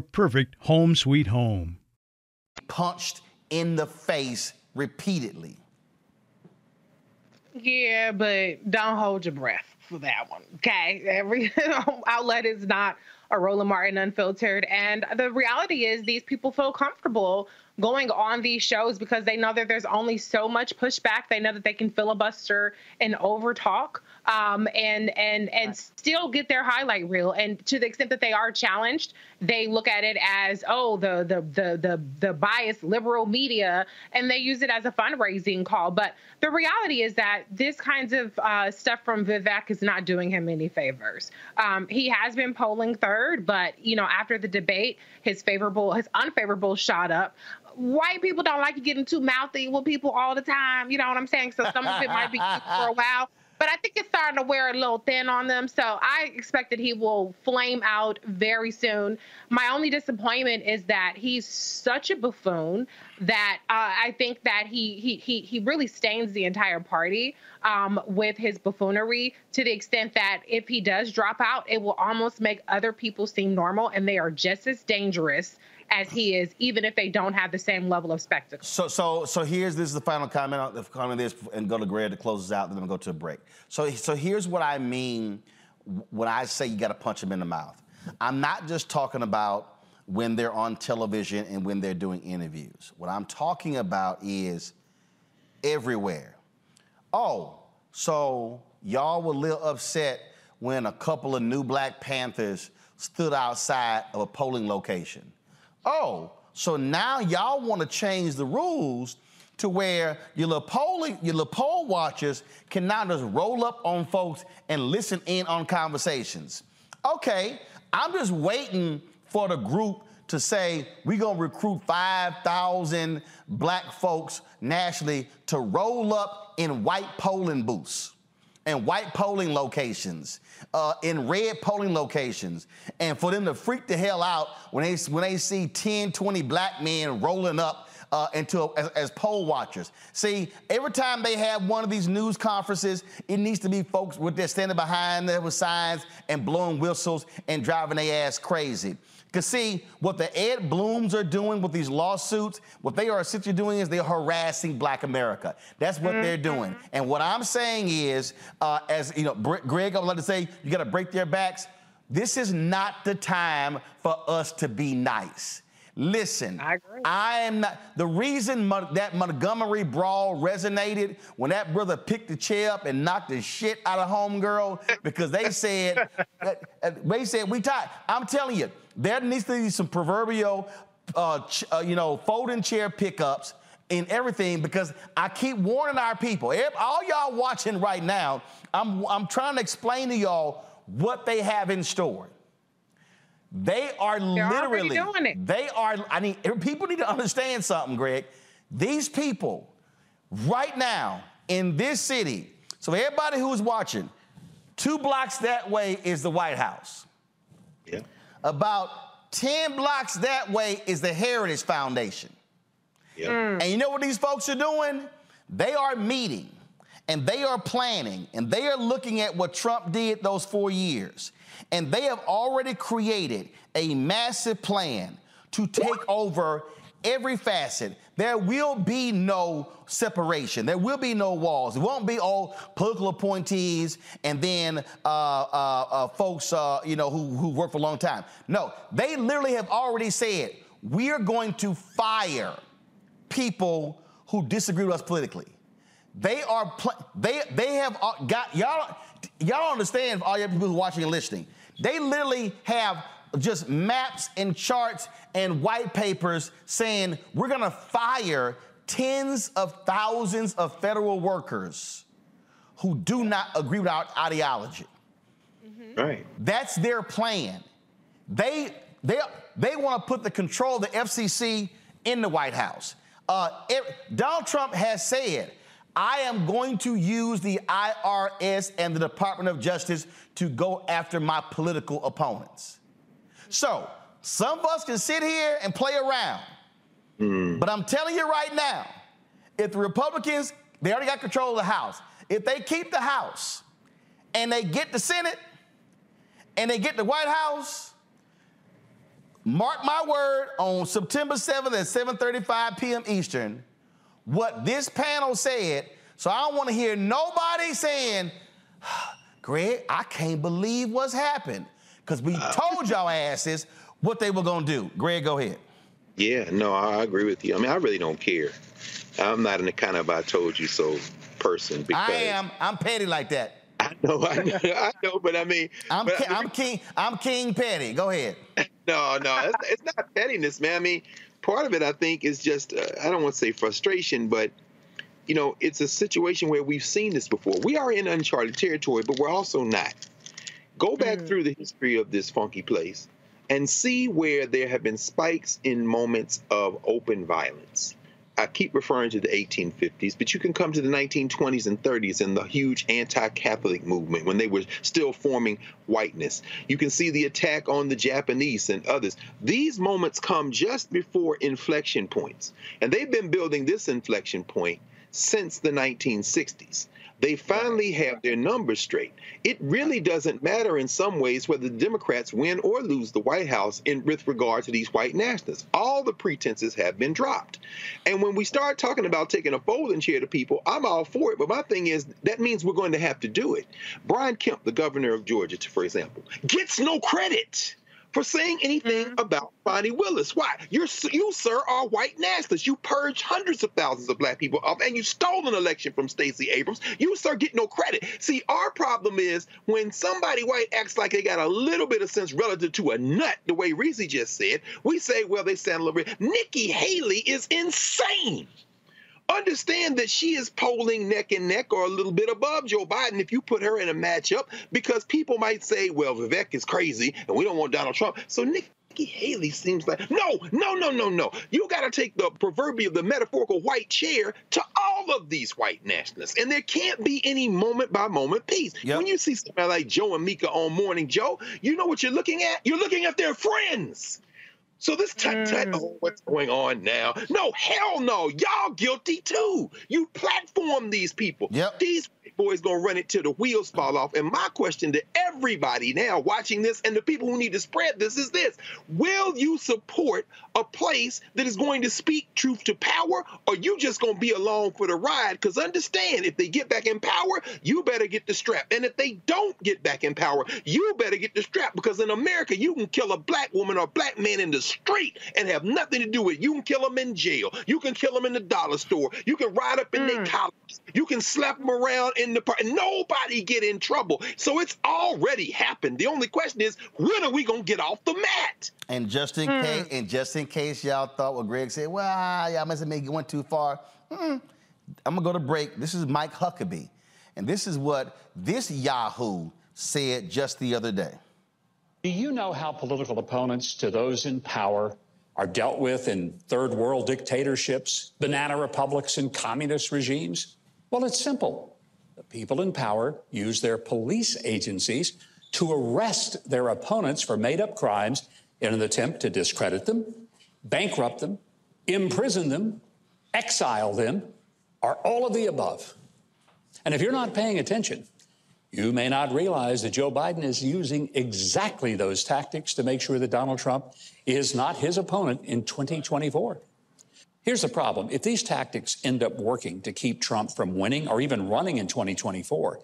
perfect home sweet home. Punched in the face repeatedly. Yeah, but don't hold your breath for that one. Okay. Every outlet is not a Roland Martin unfiltered. And the reality is, these people feel comfortable going on these shows because they know that there's only so much pushback. They know that they can filibuster and overtalk um, and and and still get their highlight reel. And to the extent that they are challenged, they look at it as oh the the the the the biased liberal media, and they use it as a fundraising call. But the reality is that this kinds of uh, stuff from Vivek is not doing him any favors. Um, he has been polling third, but you know after the debate, his favorable his unfavorable shot up white people don't like you getting too mouthy with people all the time. You know what I'm saying? So some of it might be for a while. But I think it's starting to wear a little thin on them. So I expect that he will flame out very soon. My only disappointment is that he's such a buffoon that uh, I think that he he he he really stains the entire party um, with his buffoonery to the extent that if he does drop out, it will almost make other people seem normal, and they are just as dangerous as he is, even if they don't have the same level of spectacle. So, so, so here's this is the final comment. on the comment this and go to Greg to close us out. Then gonna go to a break. So, so here's what I mean when I say you got to punch them in the mouth. I'm not just talking about when they're on television and when they're doing interviews. What I'm talking about is everywhere. Oh, so y'all were a little upset when a couple of new Black Panthers stood outside of a polling location. Oh, so now y'all want to change the rules to where your little polling, your little poll watchers can now just roll up on folks and listen in on conversations. Okay, I'm just waiting for the group to say we're gonna recruit 5,000 black folks nationally to roll up in white polling booths and white polling locations, uh, in red polling locations, and for them to freak the hell out when they when they see 10, 20 black men rolling up uh, into a, as, as, poll watchers. See, every time they have one of these news conferences, it needs to be folks with their standing behind there with signs and blowing whistles and driving their ass crazy. Because see, what the Ed Blums are doing with these lawsuits, what they are essentially doing is they're harassing Black America. That's what they're doing. And what I'm saying is, uh, as you know, Br- Greg, I would like to say, you got to break their backs. This is not the time for us to be nice. Listen, I, I am not. The reason Mon- that Montgomery brawl resonated when that brother picked the chair up and knocked the shit out of homegirl because they said, uh, uh, they said we tied. I'm telling you, there needs to be some proverbial, uh, ch- uh, you know, folding chair pickups in everything because I keep warning our people. Ev- All y'all watching right now, I'm I'm trying to explain to y'all what they have in store. They are already literally doing it. They are. I mean, people need to understand something, Greg. These people, right now in this city. So everybody who's watching, two blocks that way is the White House. Yeah. About ten blocks that way is the Heritage Foundation. Yeah. Mm. And you know what these folks are doing? They are meeting and they are planning and they are looking at what Trump did those four years. And they have already created a massive plan to take over every facet. There will be no separation. There will be no walls. It won't be all political appointees and then uh, uh, uh, folks, uh, you know, who, who work for a long time. No, they literally have already said we are going to fire people who disagree with us politically. They are pl- they they have uh, got y'all y'all understand all you people who are watching and listening. They literally have just maps and charts and white papers saying we're going to fire tens of thousands of federal workers who do not agree with our ideology. Right. That's their plan. They they they want to put the control of the FCC in the White House. Uh, it- Donald Trump has said, "I am going to use the IRS and the Department of Justice to go after my political opponents." So some of us can sit here and play around, hmm. but I'm telling you right now, if the Republicans they already got control of the House, if they keep the House and they get the Senate and they get the White House, mark my word, on September 7th at 7:35 p.m. Eastern, what this panel said. So I don't want to hear nobody saying, Greg, I can't believe what's happened. Because we told y'all asses what they were gonna do. Greg, go ahead. Yeah, no, I agree with you. I mean, I really don't care. I'm not in the kind of I told you so person because I am. I'm petty like that. I know, I know, I know, but I mean, I'm, but ki- I- I'm king. I'm King Petty. Go ahead. no, no, it's, it's not pettiness, man. I mean, part of it, I think, is just uh, I don't want to say frustration, but you know, it's a situation where we've seen this before. We are in uncharted territory, but we're also not. Go back mm. through the history of this funky place and see where there have been spikes in moments of open violence. I keep referring to the 1850s, but you can come to the 1920s and 30s and the huge anti Catholic movement when they were still forming whiteness. You can see the attack on the Japanese and others. These moments come just before inflection points, and they've been building this inflection point since the 1960s. They finally have their numbers straight. It really doesn't matter in some ways whether the Democrats win or lose the White House in with regard to these white nationalists. All the pretenses have been dropped. And when we start talking about taking a folding chair to people, I'm all for it. But my thing is that means we're going to have to do it. Brian Kemp, the governor of Georgia, for example, gets no credit for saying anything mm-hmm. about Fani Willis. Why? You're, you, sir, are white nationalists. You purged hundreds of thousands of black people off, and you stole an election from Stacey Abrams. You, sir, get no credit. See, our problem is when somebody white acts like they got a little bit of sense relative to a nut, the way Reese just said, we say, well, they sound a little bit. Nikki Haley is insane. Understand that she is polling neck and neck or a little bit above Joe Biden if you put her in a matchup because people might say, well, Vivek is crazy and we don't want Donald Trump. So Nikki Haley seems like, no, no, no, no, no. You got to take the proverbial, the metaphorical white chair to all of these white nationalists. And there can't be any moment by moment peace. When you see somebody like Joe and Mika on Morning Joe, you know what you're looking at? You're looking at their friends. So this tut tut, mm. oh, what's going on now? No, hell no. Y'all guilty too. You platform these people. Yep. These boys gonna run it till the wheels fall off. And my question to everybody now watching this and the people who need to spread this is this: Will you support a place that is going to speak truth to power, or you just gonna be along for the ride? Because understand, if they get back in power, you better get the strap. And if they don't get back in power, you better get the strap. Because in America, you can kill a black woman or black man in the street and have nothing to do with it. You can kill them in jail. You can kill them in the dollar store. You can ride up in their mm. collars. You can slap them around in the park. Nobody get in trouble. So it's already happened. The only question is, when are we gonna get off the mat? And just in case, and just in case y'all thought what Greg said, well, y'all must have maybe went too far. Mm, I'm gonna go to break. This is Mike Huckabee, and this is what this Yahoo said just the other day. Do you know how political opponents to those in power are dealt with in third world dictatorships, banana republics, and communist regimes? Well, it's simple. People in power use their police agencies to arrest their opponents for made up crimes in an attempt to discredit them, bankrupt them, imprison them, exile them, or all of the above. And if you're not paying attention, you may not realize that Joe Biden is using exactly those tactics to make sure that Donald Trump is not his opponent in 2024. Here's the problem if these tactics end up working to keep Trump from winning or even running in 2024,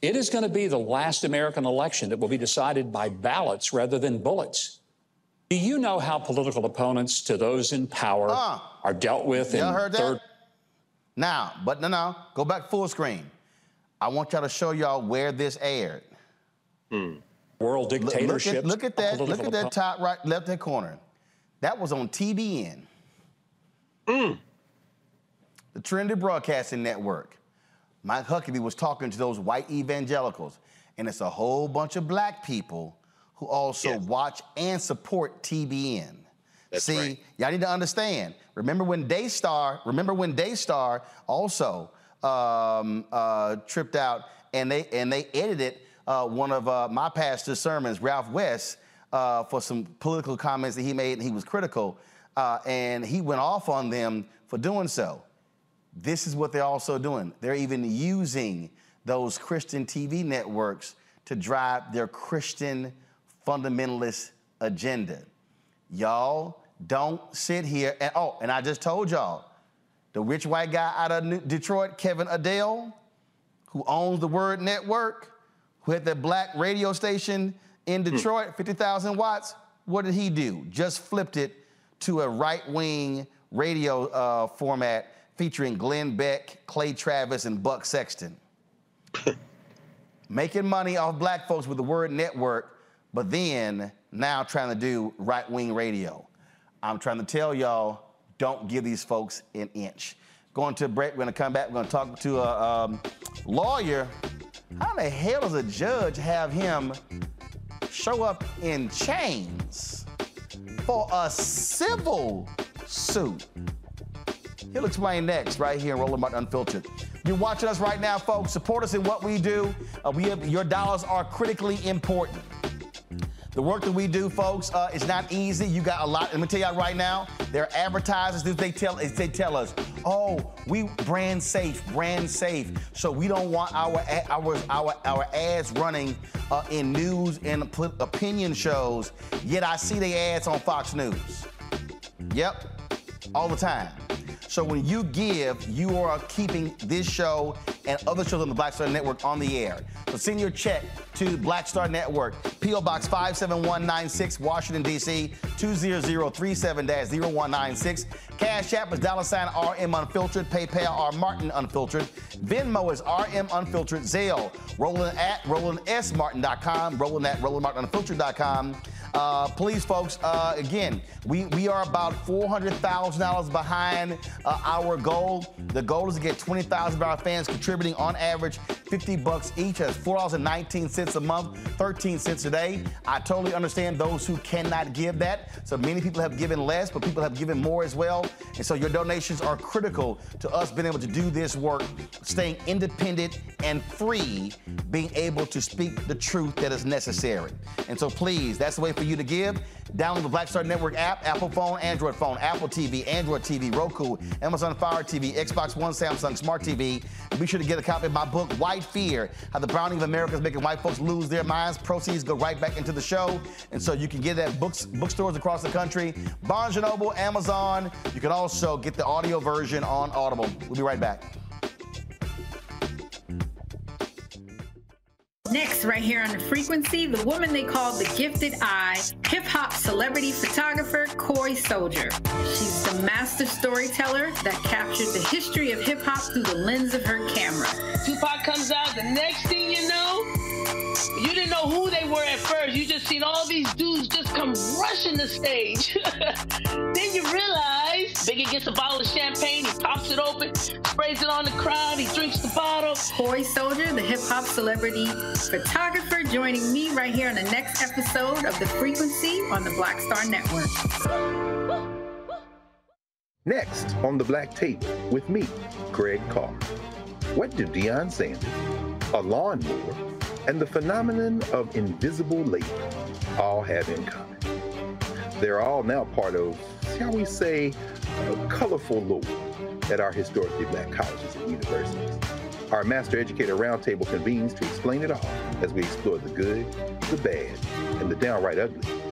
it is going to be the last American election that will be decided by ballots rather than bullets. Do you know how political opponents to those in power Uh, are dealt with Y'all in heard that? third Now, but no, no, go back full screen. I want y'all to show y'all where this aired. world Look- dictatorships? Look at, look at that. Look at that oppo- top right, left hand corner. That was on TBN. Mm. The Trinity Broadcasting Network. Mike Huckabee was talking to those white evangelicals, and it's a whole bunch of black people who also watch and support TBN. That's See, right. y'all need to understand. Remember when Daystar, remember when Daystar also um, uh, tripped out and they and they edited uh, one of uh, my pastor's sermons, Ralph West, uh, for some political comments that he made, and he was critical, uh, and he went off on them for doing so. This is what they're also doing. They're even using those Christian TV networks to drive their Christian fundamentalist agenda. Y'all don't sit here and oh, and I just told y'all, the rich white guy out of New- Detroit, Kevin Adell, who owns the Word Network, who had that black radio station in Detroit, 50,000 watts. What did he do? Just flipped it to a right wing radio uh, format featuring Glenn Beck, Clay Travis, and Buck Sexton. Making money off black folks with the Word Network, but then now trying to do right wing radio. I'm trying to tell y'all, don't give these folks an inch. Going to a break, we're gonna come back, we're gonna talk to a um, lawyer. How the hell does a judge have him show up in chains for a civil suit? He'll explain next, right here in Roland Martin Unfiltered. You're watching us right now, folks. Support us in what we do. Uh, we have, your dollars are critically important. The work that we do, folks, uh, is not easy. You got a lot. Let me tell you right now, there are advertisers. They tell they tell us, oh, we brand safe, brand safe. So we don't want our our our our ads running uh, in news and opinion shows. Yet I see the ads on Fox News. Yep, all the time. So when you give, you are keeping this show and other shows on the Black Star Network on the air. So send your check to Black Star Network, P.O. Box 57196, Washington, D.C. 20037-0196. Cash App is dollar sign RM Unfiltered. PayPal R Martin Unfiltered. Venmo is RM Unfiltered. Zelle, Roland at RolandSMartin.com, Roland at RolandMartinUnfiltered.com. Uh, please, folks, uh, again, we, we are about $400,000 behind uh, our goal. The goal is to get 20,000 of our fans contributing on average 50 bucks each. That's $4.19 a month, 13 cents a day. I totally understand those who cannot give that. So many people have given less, but people have given more as well. And so your donations are critical to us being able to do this work, staying independent and free, being able to speak the truth that is necessary. And so please, that's the way for you to give. Download the Black Star Network app, Apple phone, Android phone, Apple TV, Android TV, Roku, Amazon Fire TV, Xbox One, Samsung Smart TV. Be sure to get a copy of my book, White Fear How the Browning of America is Making White Folks Lose Their Minds. Proceeds go right back into the show. And so you can get that books, bookstores across the country, Barnes & Noble, Amazon. You can also get the audio version on Audible. We'll be right back. Next, right here on the frequency, the woman they call the gifted eye, hip hop celebrity photographer Kori Soldier. She's the master storyteller that captured the history of hip hop through the lens of her camera. Tupac comes out, the next thing you know, you didn't know who they were at first. You just seen all these dudes just come rushing the stage. then you realize Biggie gets a bottle of champagne, he pops it open, sprays it on the crowd, he drinks the bottle. Kori Soldier, the hip hop celebrity photographer, joining me right here on the next episode of The Frequency on the Black Star Network. Next on the Black Table with me, Greg Carr. What do Deion Sanders, a lawnmower, and the phenomenon of invisible labor all have in common? They're all now part of, shall we say, a colorful lore at our historically black colleges and universities. Our Master Educator Roundtable convenes to explain it all as we explore the good, the bad, and the downright ugly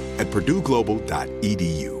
at purdueglobal.edu.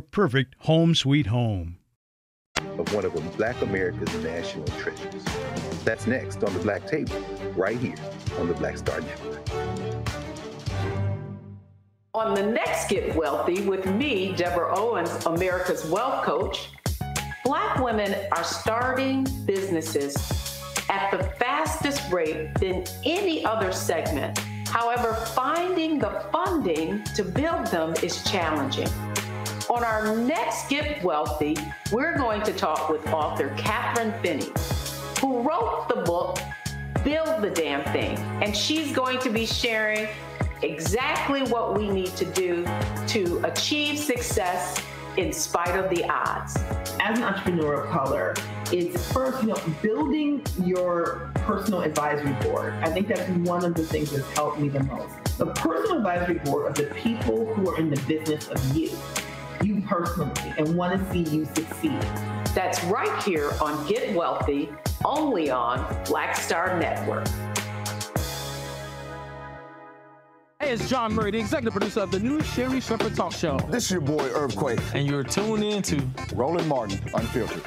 perfect home sweet home. Of one of Black America's national treasures. That's next on the Black Table, right here on the Black Star Network. On the next Get Wealthy with me, Deborah Owens, America's Wealth Coach, Black women are starting businesses at the fastest rate than any other segment. However, finding the funding to build them is challenging. On our next Get Wealthy, we're going to talk with author Kathryn Finney, who wrote the book Build the Damn Thing. And she's going to be sharing exactly what we need to do to achieve success in spite of the odds. As an entrepreneur of color, it's first, you know, building your personal advisory board. I think that's one of the things that's helped me the most. The personal advisory board of the people who are in the business of you. You personally and want to see you succeed. That's right here on Get Wealthy, only on Black Star Network. Hey, it's Jawn Murray, the executive producer of the new Sherri Shepherd Talk Show. This is your boy, Irv Quay. And you're tuned in to Roland Martin, Unfiltered.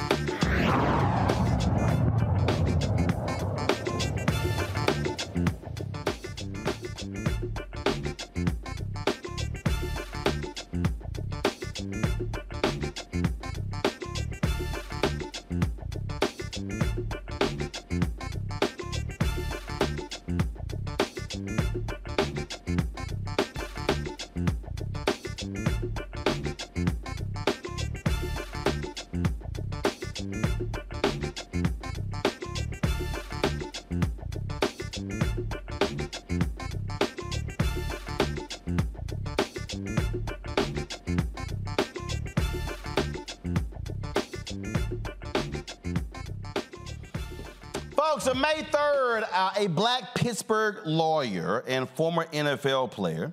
A black Pittsburgh lawyer and former NFL player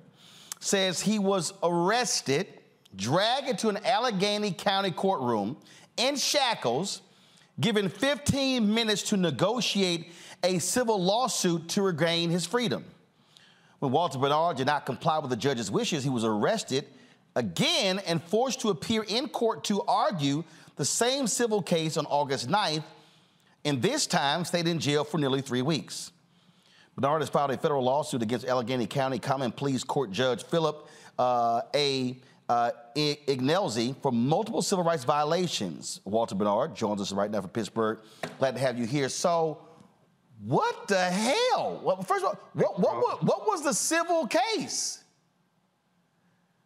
says he was arrested, dragged into an Allegheny County courtroom in shackles, given 15 minutes to negotiate a civil lawsuit to regain his freedom. When Walter Bernard did not comply with the judge's wishes, he was arrested again and forced to appear in court to argue the same civil case on August 9th and this time stayed in jail for nearly three weeks. Bernard has filed a federal lawsuit against Allegheny County Common Pleas Court Judge Philip uh, A. Uh, Ignelzi for multiple civil rights violations. Walter Bernard joins us right now from Pittsburgh. Glad to have you here. So, what the hell? Well, first of all, what, what, what, what was the civil case?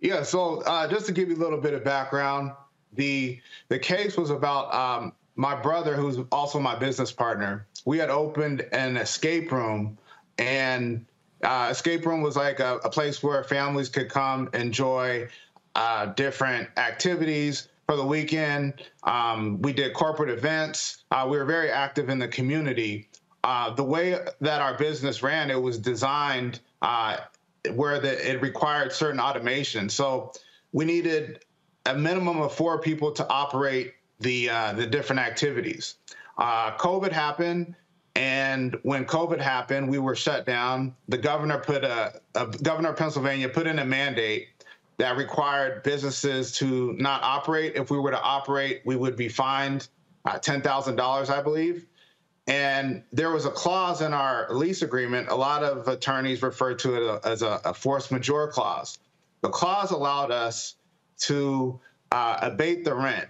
Yeah, so uh, just to give you a little bit of background, the the case was about um, my brother, who's also my business partner, we had opened an escape room, and uh, escape room was like a, a, place where families could come enjoy uh, different activities for the weekend. Um, we did corporate events. Uh, we were very active in the community. Uh, the way that our business ran, it was designed uh, where the, it required certain automation. So we needed a minimum of four people to operate the uh, the different activities. COVID happened, and when COVID happened, we were shut down. The governor put a, a governor of Pennsylvania put in a mandate that required businesses to not operate. If we were to operate, we would be fined uh, ten thousand dollars, I believe. And there was a clause in our lease agreement. A lot of attorneys refer to it as a, a force majeure clause. The clause allowed us to uh, abate the rent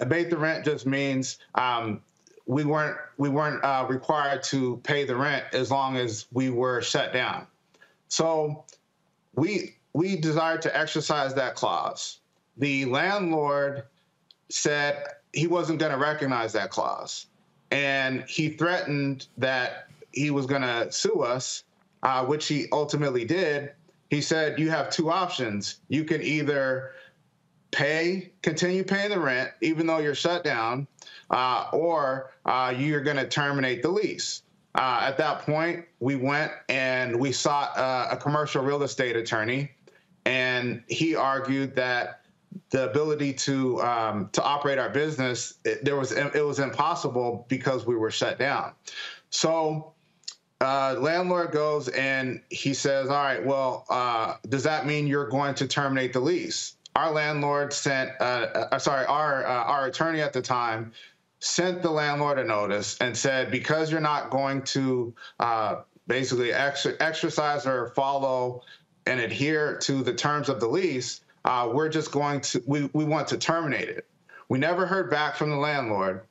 abate the rent just means um, we weren't we weren't uh, required to pay the rent as long as we were shut down. So we we desired to exercise that clause. The landlord said he wasn't going to recognize that clause, and he threatened that he was going to sue us, uh, which he ultimately did. He said, "You have two options. You can either." pay, continue paying the rent, even though you're shut down, uh, or uh, you're going to terminate the lease. Uh, at that point, we went and we sought uh, a commercial real estate attorney, and he argued that the ability to um, to operate our business it, there was it was impossible because we were shut down. So uh, landlord goes and he says, "All right, well, uh, does that mean you're going to terminate the lease?" our landlord sent, uh, uh, sorry, our uh, our attorney at the time sent the landlord a notice and said because you're not going to uh, basically ex- exercise or follow and adhere to the terms of the lease, uh, we're just going to we we want to terminate it. We never heard back from the landlord.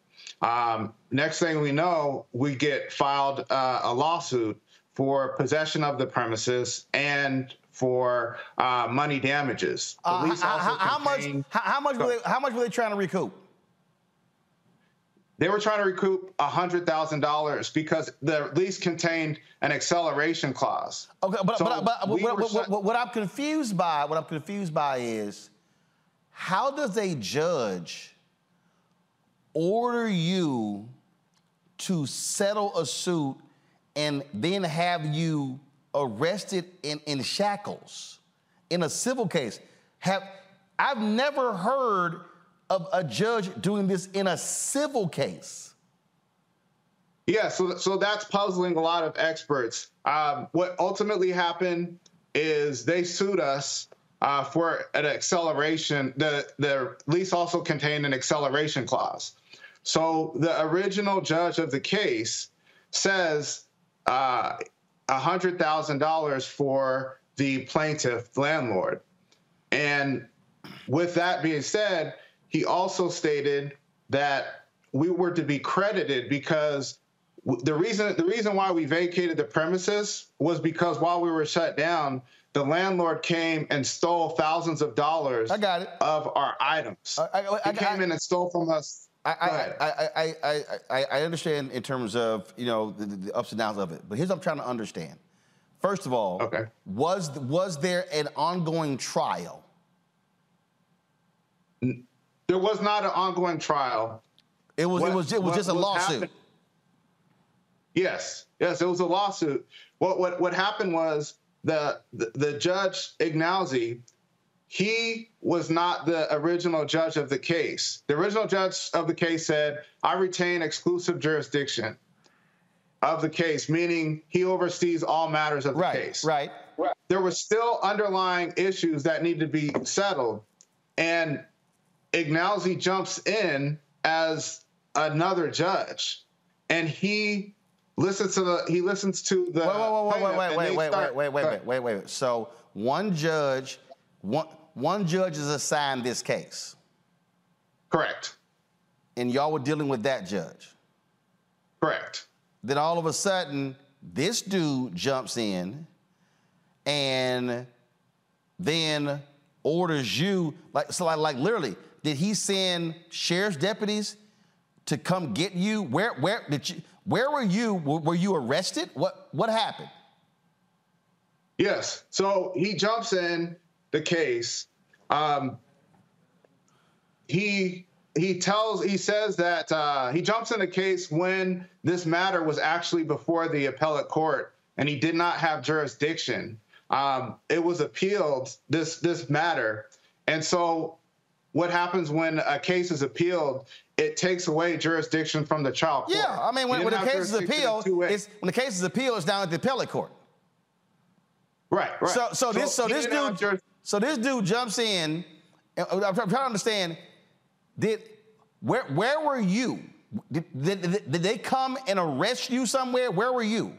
Um, next thing we know, we get filed uh, a lawsuit for possession of the premises and for uh, money damages. Uh, how much? How, how, much were they? How much were they trying to recoup? They were trying to recoup hundred thousand dollars because the lease contained an acceleration clause. Okay, but, so but, but, we what, what, what, what I'm confused by, what I'm confused by is, how does a judge order you to settle a suit and then have you arrested in, in shackles in a civil case. Have I've never heard of a judge doing this in a civil case. Yeah, so so that's puzzling a lot of experts. Um, what ultimately happened is they sued us uh, for an acceleration. The the lease also contained an acceleration clause. So the original judge of the case says uh, $100,000 for the plaintiff landlord. And with that being said, he also stated that we were to be credited because the reason the reason why we vacated the premises was because while we were shut down, the landlord came and stole thousands of dollars I got it. of our items. I, I, I he came in and stole from us. I, I, I, I, I, I, I understand in terms of you know the, the ups and downs of it, but here's what I'm trying to understand. First of all, okay. was was there an ongoing trial? There was not an ongoing trial. It was. What- it was. It was what just a lawsuit. happen- Yes, yes, it was a lawsuit. What what what happened was the the, the judge Ignelzi, he was not the original judge of the case. The original judge of the case said, "I retain exclusive jurisdiction of the case," meaning he oversees all matters of the case. Right. Right. There were still underlying issues that need to be settled, and Ignelzi jumps in as another judge, and he listens to the he listens to the Wait, wait, wait, wait, wait, wait, start- wait, wait, wait, wait, wait, wait. So one judge, one one judge is assigned this case. Correct. And y'all were dealing with that judge. Correct. Then all of a sudden, this dude jumps in and then orders you like so like, like literally did he send sheriff's deputies to come get you where where did you where were you were, you arrested what what happened Yes. So he jumps in the case. Um, he he tells he says that uh, he jumps in the case when this matter was actually before the appellate court and he did not have jurisdiction. Um, it was appealed this this matter, and so what happens when a case is appealed? It takes away jurisdiction from the child court. yeah i mean when, when the case is appealed it's when the case is appealed it's down at the appellate court Right, right. So, so, this, so this dude, so this dude jumps in. I'm trying to understand. Did where where were you? Did, did, did- did they come and arrest you somewhere? Where were you?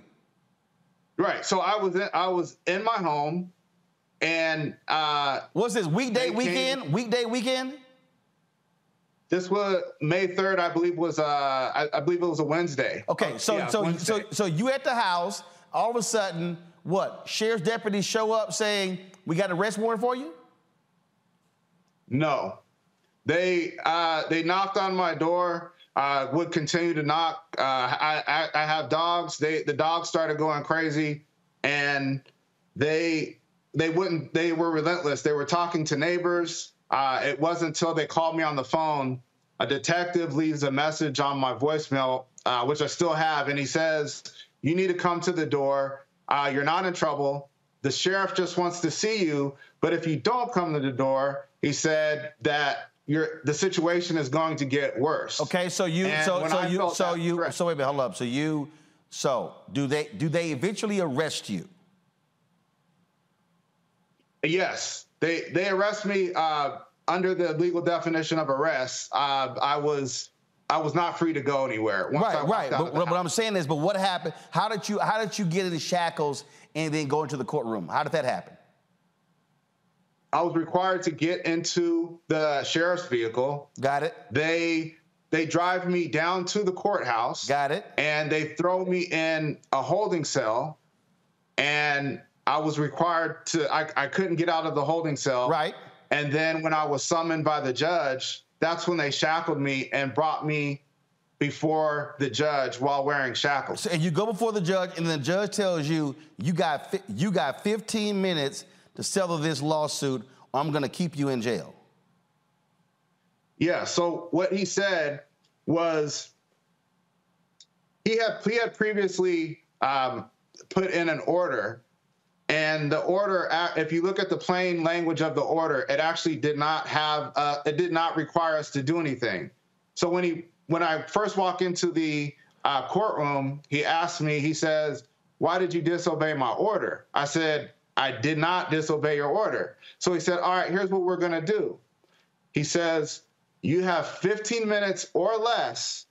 Right. So I was in, I was in my home, and uh, was this weekday weekend? came- Weekday weekend? This was May third, I believe was uh, I, I believe it was a Wednesday. Okay, so Yeah, so Wednesday. so so you at the house. All of a sudden, what? Sheriff's deputies show up saying we got an arrest warrant for you. No, they uh, they knocked on my door. Uh, would continue to knock. Uh, I, I I have dogs. They the dogs started going crazy, and they they wouldn't. They were relentless. They were talking to neighbors. Uh, it wasn't until they called me on the phone. A detective leaves a message on my voicemail, uh, which I still have, and he says, "You need to come to the door. Uh, you're not in trouble. The sheriff just wants to see you. But if you don't come to the door, he said that your the situation is going to get worse." Okay, so you And so so I you so you threat- so wait a minute, hold up. So you so do they do they eventually arrest you? Yes, they they arrest me uh, under the legal definition of arrest. Uh, I was I was not free to go anywhere. Right, right. out But, what. I'm saying is, but what happened? How did you how did you get in the shackles and then go into the courtroom? How did that happen? I was required to get into the sheriff's vehicle. Got it. They they drive me down to the courthouse. Got it. And they throw me in a holding cell, and I was required to. I, I couldn't get out of the holding cell. Right. And then when I was summoned by the judge, that's when they shackled me and brought me before the judge while wearing shackles. So, and you go before the judge, and the judge tells you you got fi- you got 15 minutes to settle this lawsuit, or I'm going to keep you in jail. Yeah. So what he said was he had he had previously um, put in an order And the order, if you look at the plain language of the order, it actually did not have, uh, it did not require us to do anything. So when he, when I first walk into the uh, courtroom, he asked me, he says, why did you disobey my order? I said, I did not disobey your order. So he said, all right, here's what we're going to do. He says, you have 15 minutes or less.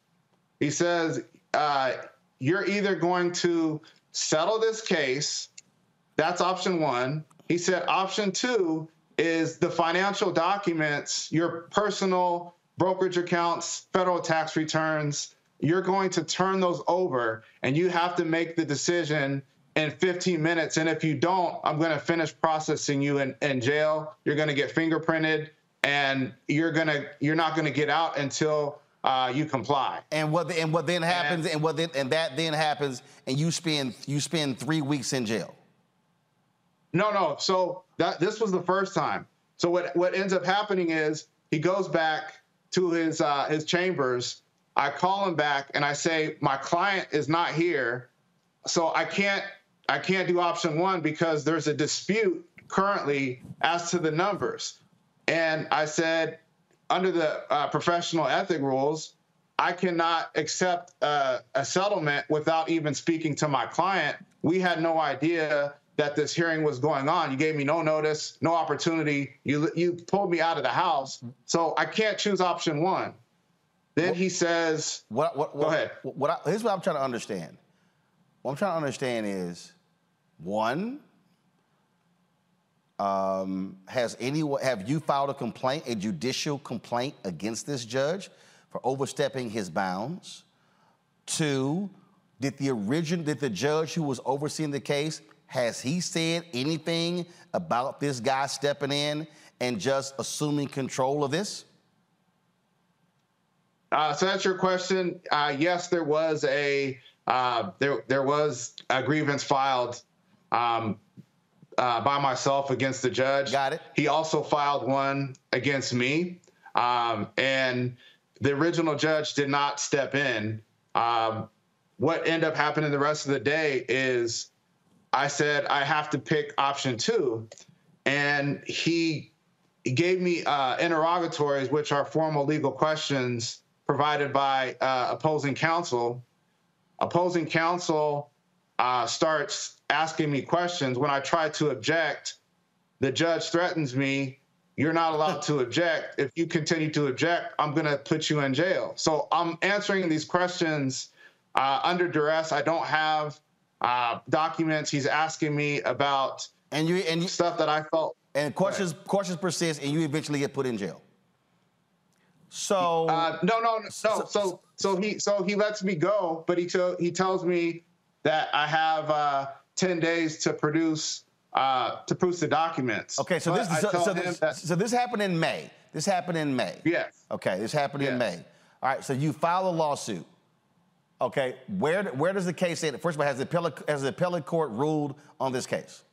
He says, uh, you're either going to settle this case. That's option one. He said, option two is the financial documents, your personal brokerage accounts, federal tax returns. You're going to turn those over and you have to make the decision in 15 minutes. And if you don't, I'm going to finish processing you in, in jail. You're going to get fingerprinted and you're going to, you're not going to get out until uh, you comply. And what and what then happens and, and what then, and that then happens and you spend you spend three weeks in jail. No, no. So that this was the first time. So what what ends up happening is he goes back to his uh, his chambers. I call him back and I say my client is not here, so I can't I can't do option one because there's a dispute currently as to the numbers. And I said under the uh, professional ethic rules, I cannot accept uh, a settlement without even speaking to my client. We had no idea that this hearing was going on. You gave me no notice, no opportunity. You you pulled me out of the house, so I can't choose option one. Then what, he says, "What? What? what go ahead." What? I, here's what I'm trying to understand. What I'm trying to understand is, one, um, has anyone have you filed a complaint, a judicial complaint against this judge for overstepping his bounds? Two, did the origin did the judge who was overseeing the case has he said anything about this guy stepping in and just assuming control of this? Uh, so that's your question. Uh, yes, there was a uh, there there was a grievance filed um, uh, by myself against the judge. Got it. He also filed one against me, um, and the original judge did not step in. Um, what ended up happening the rest of the day is I said I have to pick option two, and he gave me uh, interrogatories, which are formal legal questions provided by uh, opposing counsel. Opposing counsel uh, starts asking me questions. When I try to object, the judge threatens me. You're not allowed to object. If you continue to object, I'm going to put you in jail. So I'm answering these questions uh, under duress. I don't have uh, documents. He's asking me about and you and you, stuff that I felt. And questions questions persist, and you eventually get put in jail. So uh, no, no, no. So, so so he so he lets me go, but he he tells me that I have uh, 10 days to produce uh, to produce the documents. Okay, so this so, so, this, that, so, this happened in May. This happened in May. Yes. Okay, this happened yes. in May. All right, so you file a lawsuit. Okay, where where does the case stand? First of all, has the appellate has the appellate court ruled on this case?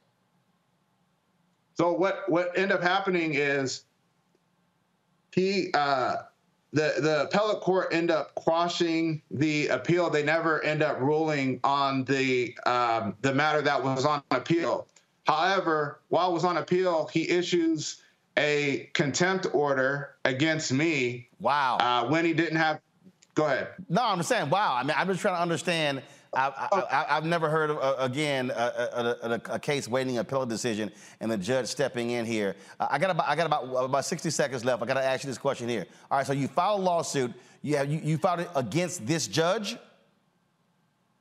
So what what ended up happening is he uh, the the appellate court end up quashing the appeal. They never end up ruling on the um, the matter that was on appeal. However, while it was on appeal, he issues a contempt order against me. Wow. Uh, when he didn't have. Go ahead. No, I'm saying wow. I mean, I'm just trying to understand I, have never heard of, uh, again, a, a, a, a, case waiting a appellate decision and the judge stepping in here. Uh, I got about, I got about, about 60 seconds left. I got to ask you this question here. All right, so you filed a lawsuit. You, have, you, you filed it against this judge?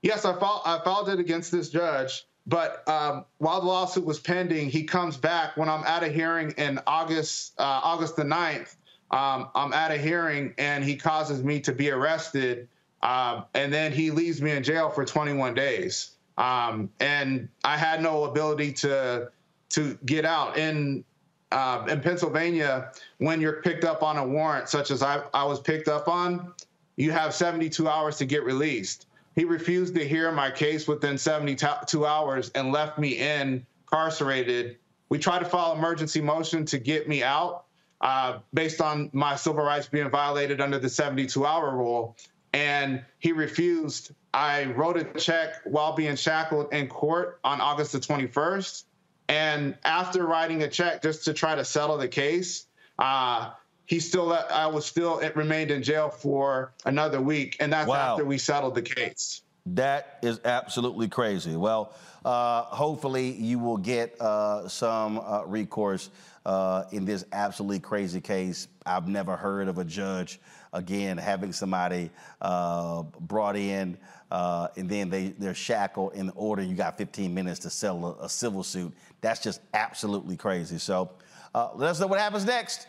Yes, I filed, I filed it against this judge. But um, while the lawsuit was pending, he comes back when I'm at a hearing in August, uh, August the 9th. Um, I'm at a hearing and he causes me to be arrested um, and then he leaves me in jail for 21 days. Um, and I had no ability to to get out. In uh, in Pennsylvania, when you're picked up on a warrant, such as I, I was picked up on, you have 72 hours to get released. He refused to hear my case within 72 hours and left me in incarcerated. We tried to file emergency motion to get me out uh, based on my civil rights being violated under the 72 hour rule and he refused. I wrote a check while being shackled in court on August the 21st. And after writing a check just to try to settle the case, uh, he still I was still it remained in jail for another week, and that's Wow. after we settled the case. That is absolutely crazy. Well, uh, hopefully you will get uh, some uh, recourse uh, in this absolutely crazy case. I've never heard of a judge again having somebody uh, brought in uh, and then they they're shackled in order. You got 15 minutes to settle a, a civil suit. That's just absolutely crazy. So uh, let us know what happens next.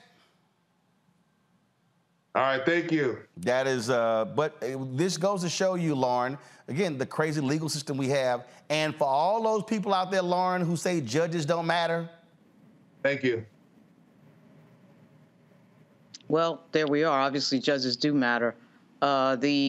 All right, thank you. That is, uh, but uh, this goes to show you, Lauren, again, the crazy legal system we have. And for all those people out there, Lauren, who say judges don't matter. Thank you. Well, there we are. Obviously, judges do matter. Uh, the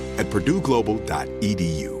at purdueglobal.edu.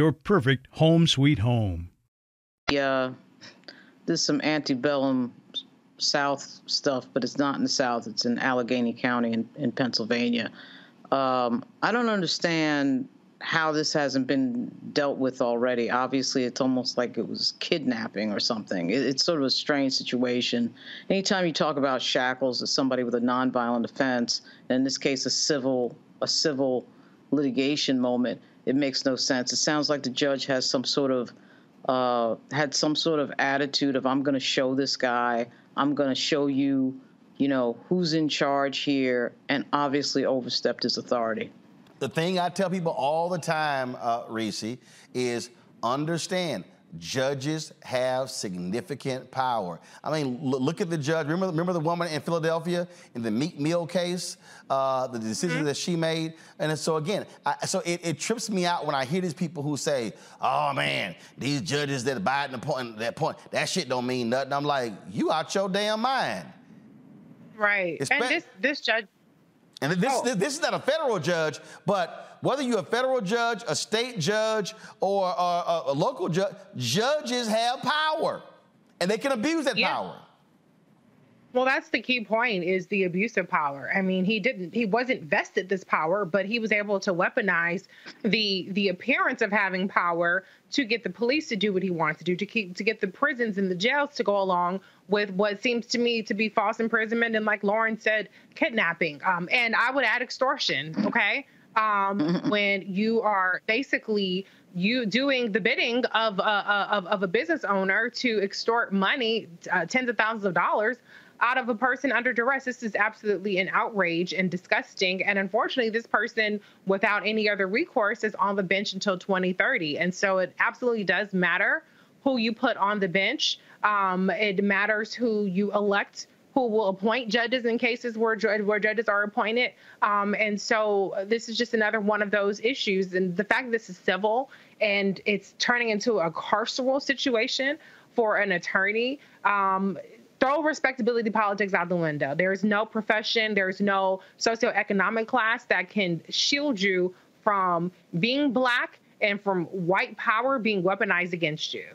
perfect home sweet home. uh, there's some antebellum South stuff, but it's not in the South. It's in Allegheny County in, in Pennsylvania. Um, I don't understand how this hasn't been dealt with already. Obviously, it's almost like it was kidnapping or something. It, it's sort of a strange situation. Anytime you talk about shackles as somebody with a nonviolent offense, and in this case, a civil a civil litigation moment, it makes no sense. It sounds like the judge has some sort of uh, had some sort of attitude of I'm going to show this guy, I'm going to show you, you know, who's in charge here, and obviously overstepped his authority. The thing I tell people all the time, uh, Reese, is understand judges have significant power. I mean, look at the judge. Remember, remember the woman in Philadelphia in the Meek Mill case, uh, the decision that she made. And so again, I, so it, it trips me out when I hear these people who say, "Oh man, these judges that abide the point, that point, that shit don't mean nothing." I'm like, you out your damn mind. Right. It's and ba- this this judge And this, this, this is not a federal judge, but whether you're a federal judge, a state judge, or a, a- a local judge, judges have power, and they can abuse that power. Well, that's the key point is the abuse of power. I mean, he didn't he wasn't vested this power, but he was able to weaponize the the appearance of having power to get the police to do what he wants to do, to keep to get the prisons and the jails to go along with what seems to me to be false imprisonment and like Lauren said, kidnapping. Um, and I would add extortion, okay? Um, mm-hmm. when you are basically you doing the bidding of a, of, of a business owner to extort money, uh, tens of thousands of dollars out of a person under duress. This is absolutely an outrage and disgusting. And unfortunately, this person, without any other recourse, is on the bench until 2030. And so it absolutely does matter who you put on the bench. Um, it matters who you elect who will appoint judges in cases where, where judges are appointed. Um, and so this is just another one of those issues. And the fact that this is civil and it's turning into a carceral situation for an attorney um, throw respectability politics out the window. There is no profession, there's no socioeconomic class that can shield you from being black and from white power being weaponized against you.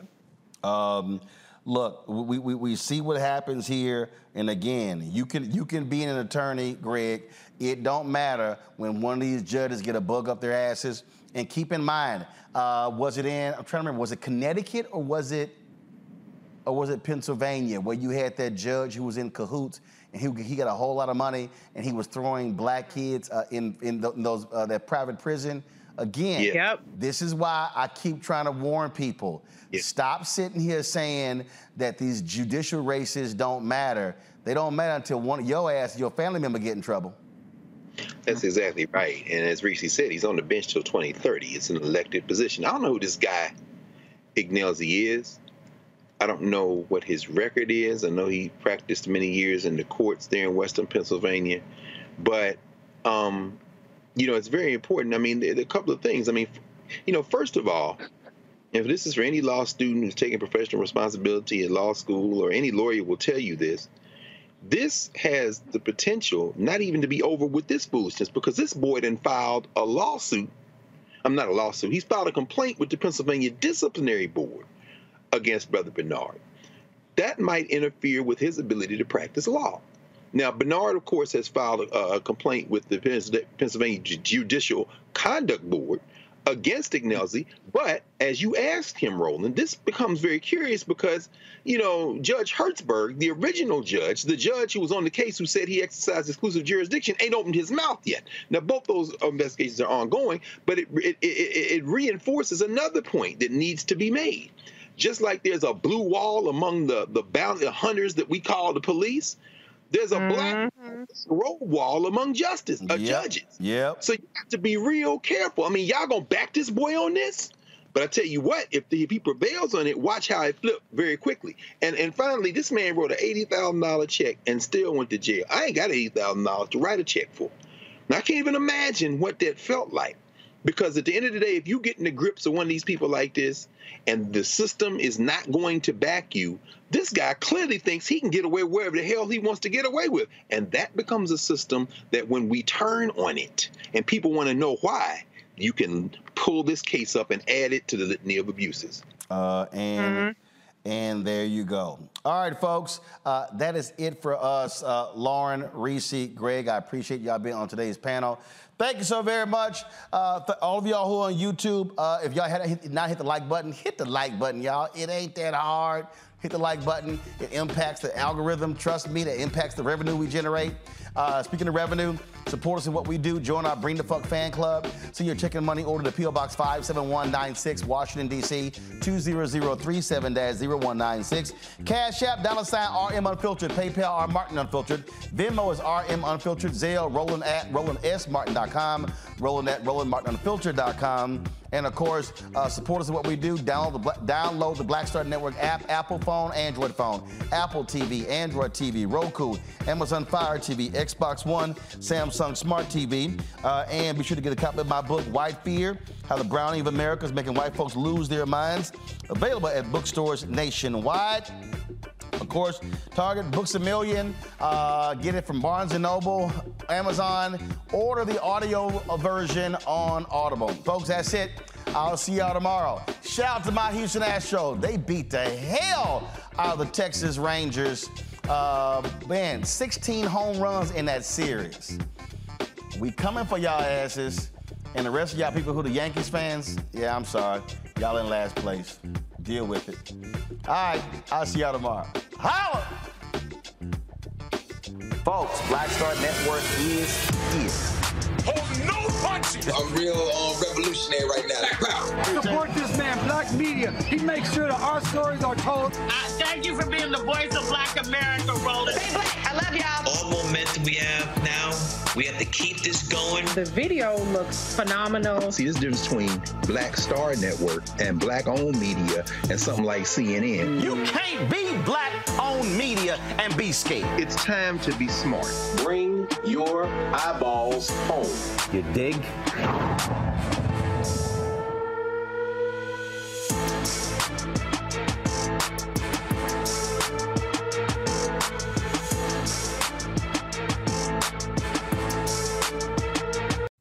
Um, look, we, we, we see what happens here, and again, you can you can be an attorney, Greg. It don't matter when one of these judges get a bug up their asses. And keep in mind, uh, was it in? I'm trying to remember. Was it Connecticut or was it or was it Pennsylvania where you had that judge who was in cahoots and he, he got a whole lot of money and he was throwing black kids uh, in in, the, in those uh, that private prison? Again, yep. this is why I keep trying to warn people. Yep. Stop sitting here saying that these judicial races don't matter. They don't matter until one of your ass, your family member, get in trouble. That's exactly right. And as Reese said, he's on the bench till 2030. It's an elected position. I don't know who this guy Ignelzi is. I don't know what his record is. I know he practiced many years in the courts there in Western Pennsylvania, but um, you know it's very important. I mean, a couple of things. I mean, you know, first of all, if this is for any law student who's taking professional responsibility at law school, or any lawyer will tell you this, this has the potential not even to be over with this foolishness because this boy then filed a lawsuit. I'm not a lawsuit. He's filed a complaint with the Pennsylvania Disciplinary Board against Brother Bernard. That might interfere with his ability to practice law. Now, Bernard, of course, has filed a, a complaint with the Pennsylvania Judicial Conduct Board against Ignelzi. But as you asked him, Roland, this becomes very curious because, you know, Judge Hertzberg, the original judge, the judge who was on the case who said he exercised exclusive jurisdiction, ain't opened his mouth yet. Now, both those investigations are ongoing, but it, it, it, it reinforces another point that needs to be made. Just like there's a blue wall among the the bounty hunters that we call the police, there's a mm-hmm. black road wall among justice uh, yep. judges. Yep. So you have to be real careful. I mean, y'all gonna back this boy on this? But I tell you what, if, the, if he prevails on it, watch how it flip very quickly. And and finally, this man wrote an eighty thousand dollar check and still went to jail. I ain't got eighty thousand dollars to write a check for. Now I can't even imagine what that felt like. Because at the end of the day, if you get in the grips of one of these people like this, and the system is not going to back you, this guy clearly thinks he can get away wherever the hell he wants to get away with. And that becomes a system that when we turn on it and people want to know why, you can pull this case up and add it to the litany of abuses. Uh, and mm-hmm. And there you go. All right, folks, uh, that is it for us. Uh, Lauren, Reese, Greg, I appreciate y'all being on today's panel. Thank you so very much. Uh, all of y'all who are on YouTube, uh, if y'all had not hit the like button, hit the like button, y'all. It ain't that hard. Hit the like button. It impacts the algorithm. Trust me, that impacts the revenue we generate. Uh, speaking of revenue, support us in what we do. Join our Bring the Funk fan club. Send your chicken money order to P.O. Box 57196, Washington, D.C. 20037-0196. Cash App, dollar sign RM Unfiltered. PayPal, R Martin Unfiltered. Venmo is RM Unfiltered. Zelle, Roland at RolandSMartin.com. Roland at RolandMartinUnfiltered.com. And of course, uh, support us what we do. Download the, download the Black Star Network app, Apple phone, Android phone, Apple TV, Android TV, Roku, Amazon Fire TV, Xbox One, Samsung Smart TV. Uh, and be sure to get a copy of my book, White Fear How the Browning of America is Making White Folks Lose Their Minds. Available at bookstores nationwide. Of course, Target, Books a Million. Uh, get it from Barnes & Noble, Amazon. Order the audio version on Audible. Folks, that's it. I'll see y'all tomorrow. Shout out to my Houston Astros. They beat the hell out of the Texas Rangers Uh, man, 16 home runs in that series. We coming for y'all asses. And the rest of y'all people who the Yankees fans, yeah, I'm sorry. Y'all in last place. Deal with it. All right, I'll see y'all tomorrow. Holla! Folks, Black Star Network is here. Hold no punches. I'm real um, revolutionary right now. Support this man, Black Media. He makes sure that our stories are told. Uh, thank you for being the voice of Black America, Roland. Hey, Black, I love y'all. All momentum we have now, we have to keep this going. The video looks phenomenal. See, this difference between Black Star Network and Black owned media and something like CNN. You can't be Black owned media and be scared. It's time to be smart. Bring your eyeballs home. You dig?